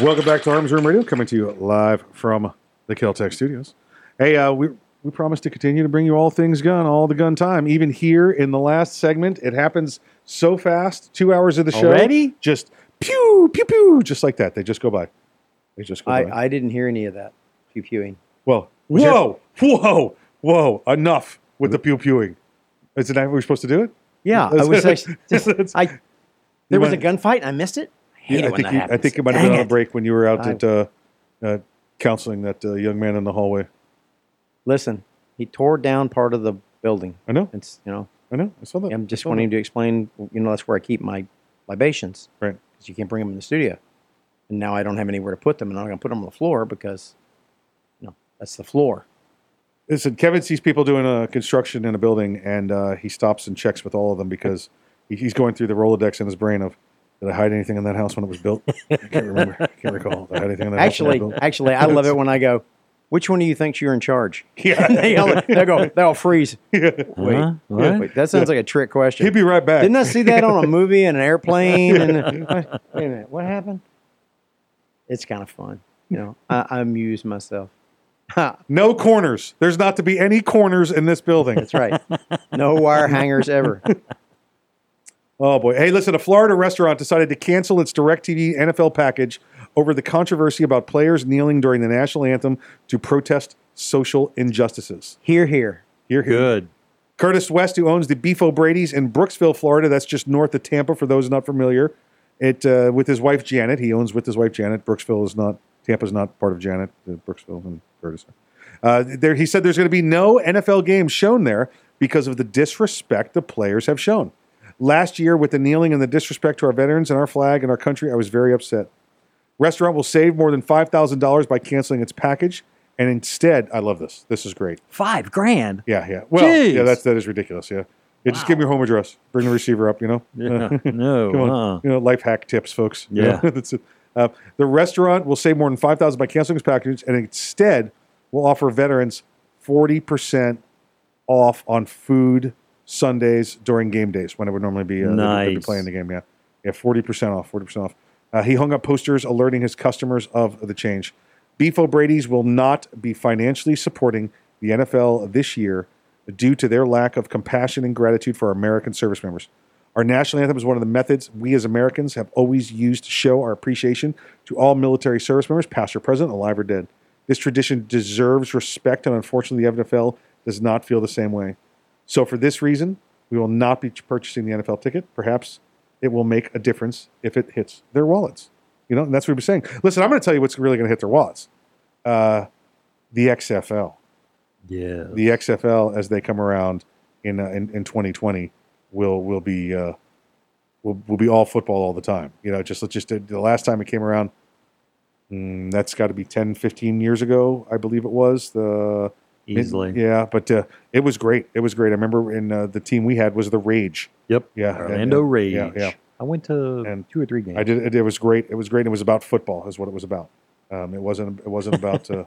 Welcome back to Arms Room Radio, coming to you live from the Keltec Studios. Hey, uh, we we promise to continue to bring you all things gun, all the gun time. Even here in the last segment, it happens so fast. Two hours of the show Already? just pew pew pew, just like that. They just go by. They just go by. I, I didn't hear any of that pew pewing. Well, Was there- whoa, whoa, whoa! Enough with the pew pewing. Is it that we're supposed to do it? Yeah, I was just, I. There was a gunfight. and I missed it. I hate Yeah, it I when think that you, I think it might have Dang been on a it. break when you were out I- at uh, uh, counseling that uh, young man in the hallway. Listen, he tore down part of the building. I know. It's you know. I know. I saw that. I'm just wanting to explain. You know, that's where I keep my libations. Right. Because you can't bring them in the studio, and now I don't have anywhere to put them, and I'm going to put them on the floor because, you know, that's the floor. Listen, Kevin sees people doing a construction in a building, and uh, he stops and checks with all of them because he, he's going through the Rolodex in his brain of, did I hide anything in that house when it was built? I can't remember. I can't recall. Did I hide anything in that Actually, house when it was built? actually, I love it when I go. Which one do you think you're in charge? Yeah. they all, they go. They'll freeze. Wait, Huh? What? wait, that sounds Yeah. like a trick question. He'd be right back. Didn't I see that on a movie in an airplane? And wait, wait a minute, what happened? It's kind of fun, you know. I, I amuse myself. No corners. There's not to be any corners in this building. That's right. No wire hangers ever. Oh boy! Hey, listen. A Florida restaurant decided to cancel its DirecTV NFL package over the controversy about players kneeling during the national anthem to protest social injustices. Here, here. Here, here. Good. Curtis West, who owns the Beef O'Brady's in Brooksville, Florida, that's just north of Tampa. For those not familiar, it uh, with his wife Janet. He owns with his wife Janet. Brooksville is not Tampa's not part of Janet. Uh, Brooksville and Curtis. Uh, there, he said there's going to be no NFL games shown there because of the disrespect the players have shown. Last year, with the kneeling and the disrespect to our veterans and our flag and our country, I was very upset. Restaurant will save more than five thousand dollars by canceling its package, and instead, I love this. This is great. Five grand. Yeah, yeah. Well, Jeez. yeah, that's that is ridiculous. Yeah, yeah. Just give me your home address. Bring the receiver up. You know. Yeah, no, Come on. huh. You know, life hack tips, folks. You Yeah. know, that's it. Uh, the restaurant will save more than five thousand by canceling its package, and instead will offer veterans forty percent off on food Sundays during game days when it would normally be, uh, they'd they'd be playing the game. Yeah, yeah, forty percent off. Forty percent off. Uh, he hung up posters alerting his customers of the change. Beef O'Brady's will not be financially supporting the NFL this year due to their lack of compassion and gratitude for our American service members. Our national anthem is one of the methods we as Americans have always used to show our appreciation to all military service members, past or present, alive or dead. This tradition deserves respect, and unfortunately, the NFL does not feel the same way. So, for this reason, we will not be purchasing the NFL ticket. Perhaps it will make a difference if it hits their wallets. You know, and that's what we're saying. Listen, I'm going to tell you what's really going to hit their wallets. Uh, the XFL. Yeah. The XFL, as they come around in uh, in, in 2020, will will be uh, will will be all football all the time. You know, just just uh, the last time it came around, mm, that's got to be 10, 15 years ago, I believe it was. The Easily. yeah, but uh, it was great. It was great. I remember in uh, the team we had was the Rage. Yep. Yeah, Orlando and- Rage. Yeah, yeah. I went to and two or three games. I did. It, it was great. It was great. It was about football. Is what it was about. Um, it wasn't. It wasn't about. Uh,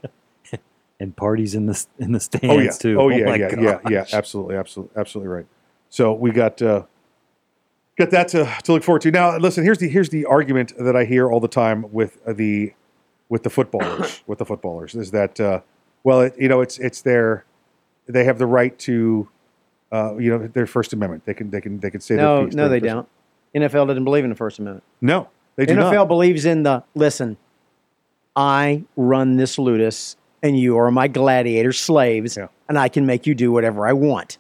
and parties in the in the stands oh yeah. too. Oh yeah. my yeah. Yeah. Yeah. Absolutely. Absolutely. Absolutely right. So we got uh, got that to, to look forward to. Now, listen. Here's the here's the argument that I hear all the time with the with the footballers. with the footballers is that uh, well, it, you know, it's it's their they have the right to. Uh, you know their First Amendment. They can they can they can say their piece. no, Their they First- don't. NFL doesn't believe in the First Amendment. No, they do not. NFL not. believes in the listen. I run this ludus, and you are my gladiator slaves, and I can make you do whatever I want.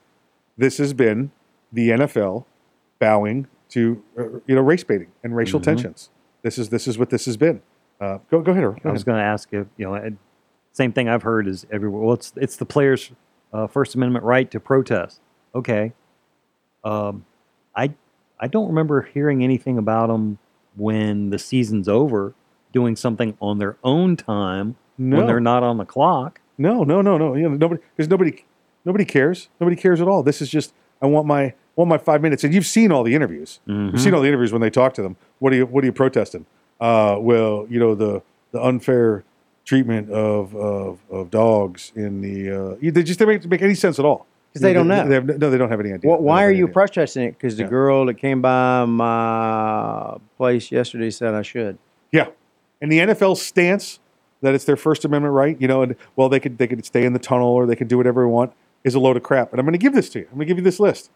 this has been the NFL bowing to uh, you know race baiting and racial Mhm. tensions. This is this is what this has been. Uh, go go ahead. Earl. Go I was going to ask if you know, and same thing I've heard is everywhere. Well, it's it's the players' uh, First Amendment right to protest. Okay, um, I I don't remember hearing anything about them when the season's over doing something on their own time No. when they're not on the clock. No, no, no, no. You know, nobody because nobody nobody cares. Nobody cares at all. This is just I want my want my five minutes. And you've seen all the interviews. Mhm. You've seen all the interviews when they talk to them. What are you What are you protesting? Uh, well, you know the the unfair treatment of of, of dogs in the. Uh, they just don't make, make any sense at all 'Cause they don't know. They have, no, they don't have any idea. They why are you idea. protesting it? Because the girl that came by my place yesterday said I should. Yeah, and the NFL stance that it's their First Amendment right, you know, and well, they could they could stay in the tunnel or they could do whatever they want is a load of crap. And I'm going to give this to you. I'm going to give you this list.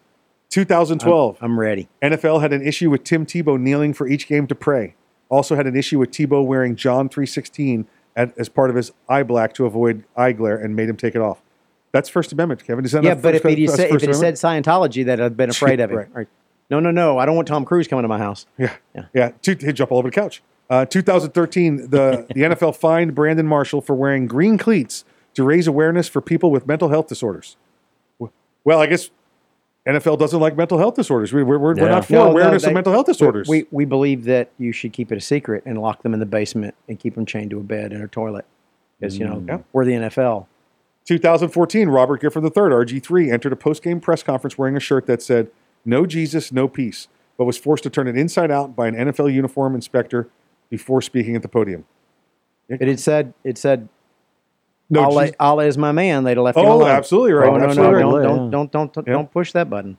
2012. I'm, ready. NFL had an issue with Tim Tebow kneeling for each game to pray. Also had an issue with Tebow wearing John 3:16 at, as part of his eye black to avoid eye glare and made him take it off. That's First Amendment, Kevin. Is that yeah, but if it, said, if it had said Scientology, that I'd been afraid of it. Right. Right. No, no, no. I don't want Tom Cruise coming to my house. Yeah, yeah. Two, he'd jump all over the couch. Uh, 2013, the, the NFL fined Brandon Marshall for wearing green cleats to raise awareness for people with mental health disorders. Well, I guess NFL doesn't like mental health disorders. We, we're, we're, we're not for No, no, awareness they- of mental health disorders. We, we believe that you should keep it a secret and lock them in the basement and keep them chained to a bed and a toilet. Because, you know, Mm. Yeah. we're the NFL. 2014, Robert Griffin III, RG3, entered a post-game press conference wearing a shirt that said, No Jesus, no peace, but was forced to turn it inside out by an NFL uniform inspector before speaking at the podium. It had said, it said, No, Allah, Jesus- Allah is my man. They'd have left him Oh, alone. absolutely right, Oh, no, absolutely no, right. don't, don't, don't, don't, Yeah. don't push that button.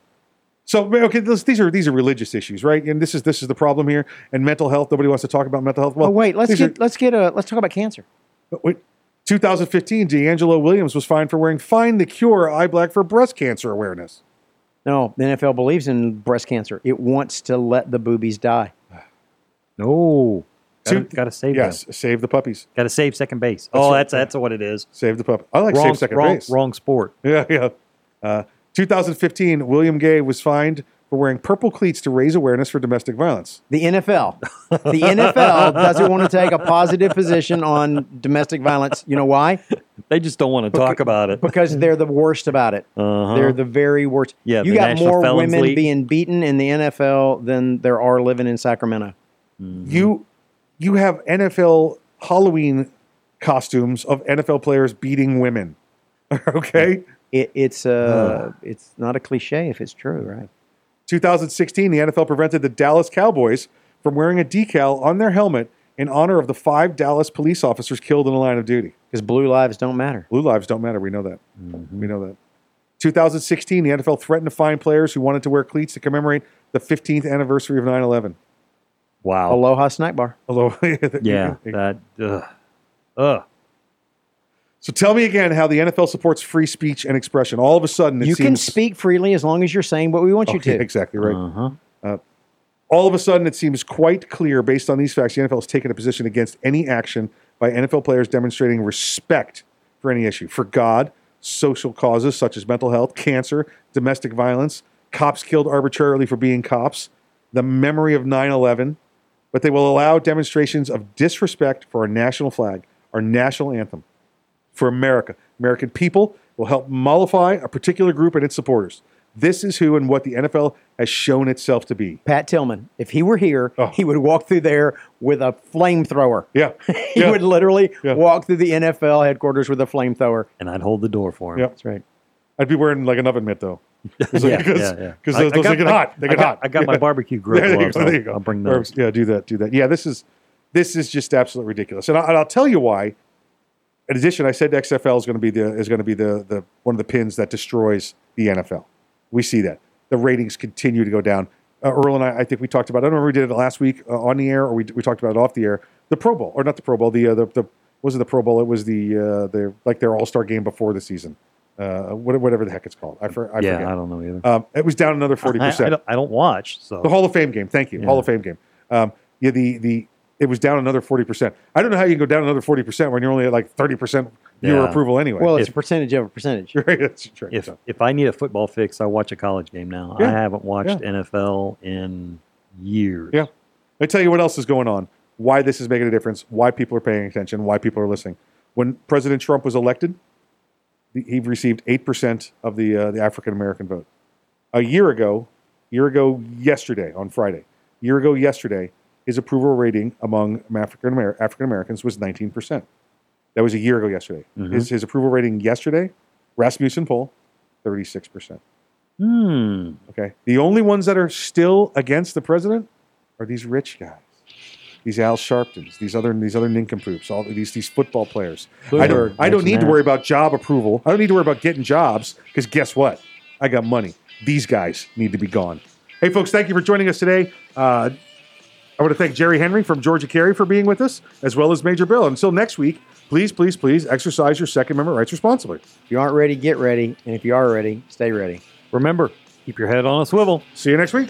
So okay, this, these are these are religious issues, right? And this is this is the problem here. And mental health. Nobody wants to talk about mental health. Well, oh, wait, let's these get, let's get a, let's talk about cancer. Oh, wait, 2015, DeAngelo Williams was fined for wearing "Find the Cure" eye black for breast cancer awareness. No, the NFL believes in breast cancer. It wants to let the boobies die. No, gotta, Two- gotta save yes, them. save the puppies. Got to save second base. That's oh, right. that's that's what it is. Save the pup. I like wrong, save second wrong, base. Wrong sport. Yeah, yeah. Uh, 2015, William Gay was fined for wearing purple cleats to raise awareness for domestic violence. The NFL. The NFL doesn't want to take a positive position on domestic violence. You know why? They just don't want to talk about it. Because they're the worst about it. Uh-huh. They're the very worst. Yeah, you the got National more Felons women League. being beaten in the NFL than there are living in Sacramento. You you have NFL Halloween costumes of NFL players beating women. okay. It, it's uh, it's not a cliche if it's true, right? 2016, the NFL prevented the Dallas Cowboys from wearing a decal on their helmet in honor of the five Dallas police officers killed in the line of duty. Because blue lives don't matter. Blue lives don't matter. We know that. We know that. 2016, the NFL threatened to fine players who wanted to wear cleats to commemorate the 15th anniversary of 9 11. Wow. Aloha Snack Bar. Aloha. Yeah, that. Ugh. Ugh. So tell me again how the NFL supports free speech and expression. All of a sudden, it you can speak freely as long as you're saying what we want you Okay, to. exactly right. Uh-huh. Uh, all of a sudden, it seems quite clear, based on these facts, the NFL has taken a position against any action by NFL players demonstrating respect for any issue, for God, social causes such as mental health, cancer, domestic violence, cops killed arbitrarily for being cops, the memory of 9 11, but they will allow demonstrations of disrespect for our national flag, our national anthem, for America. American people will help mollify a particular group and its supporters. This is who and what the NFL has shown itself to be. Pat Tillman, if he were here, oh. he would walk through there with a flamethrower. Oh. Yeah. he Yeah. would literally walk through the NFL headquarters with a flamethrower. And I'd hold the door for him. That's right. I'd be wearing like an oven mitt though. Because Yeah, yeah, yeah. those, I- I those got- they get I- hot. They I get got- hot. I got my barbecue grill There you go, there I'll- you go. I'll bring those. Yeah, do that. Do that. Yeah, this is this is just absolutely ridiculous. And, I, and I'll tell you why. In addition, I said XFL is going to be the is going to be the the one of the pins that destroys the NFL. We see that the ratings continue to go down. Uh, Earl and I, I think we talked about. I don't remember if we did it last week uh, on the air or we, we talked about it off the air. The Pro Bowl or not the Pro Bowl? The uh, the, the was it the Pro Bowl. It was the uh, the like their All Star game before the season. Uh, whatever the heck it's called. I, for, I yeah, forget. I don't know either. Um, it was down another forty I, I percent. I don't watch, so The Hall of Fame game. Thank you. Hall of Fame game. Um, yeah, the the it was down another forty percent. I don't know how you can go down another forty percent when you're only at like thirty percent viewer Yeah. approval anyway. Well, it's a percentage of a percentage. right. That's true. if if I need a football fix, I watch a college game now. Yeah. I haven't watched Yeah. NFL in years. Yeah. I tell you what else is going on. Why this is making a difference. Why people are paying attention. Why people are listening. When President Trump was elected, the- he received eight percent of the uh, the African American vote. A year ago, year ago yesterday on Friday, year ago yesterday, his approval rating among African Americans was nineteen percent. That was a year ago yesterday. Mhm. His his approval rating yesterday, Rasmussen poll, thirty six percent. Hmm. Okay. The only ones that are still against the president are these rich guys. These Al Sharptons, these other these other nincompoops, all these these football players. I don't I don't need to worry about job approval. I don't need to worry about getting jobs because guess what? I got money. These guys need to be gone. Hey folks, thank you for joining us today. Uh, I want to thank Jerry Henry from GeorgiaCarry for being with us, as well as Major Bill. Until next week, please, please, please exercise your Second Amendment rights responsibly. If you aren't ready, get ready. And if you are ready, stay ready. Remember, keep your head on a swivel. See you next week.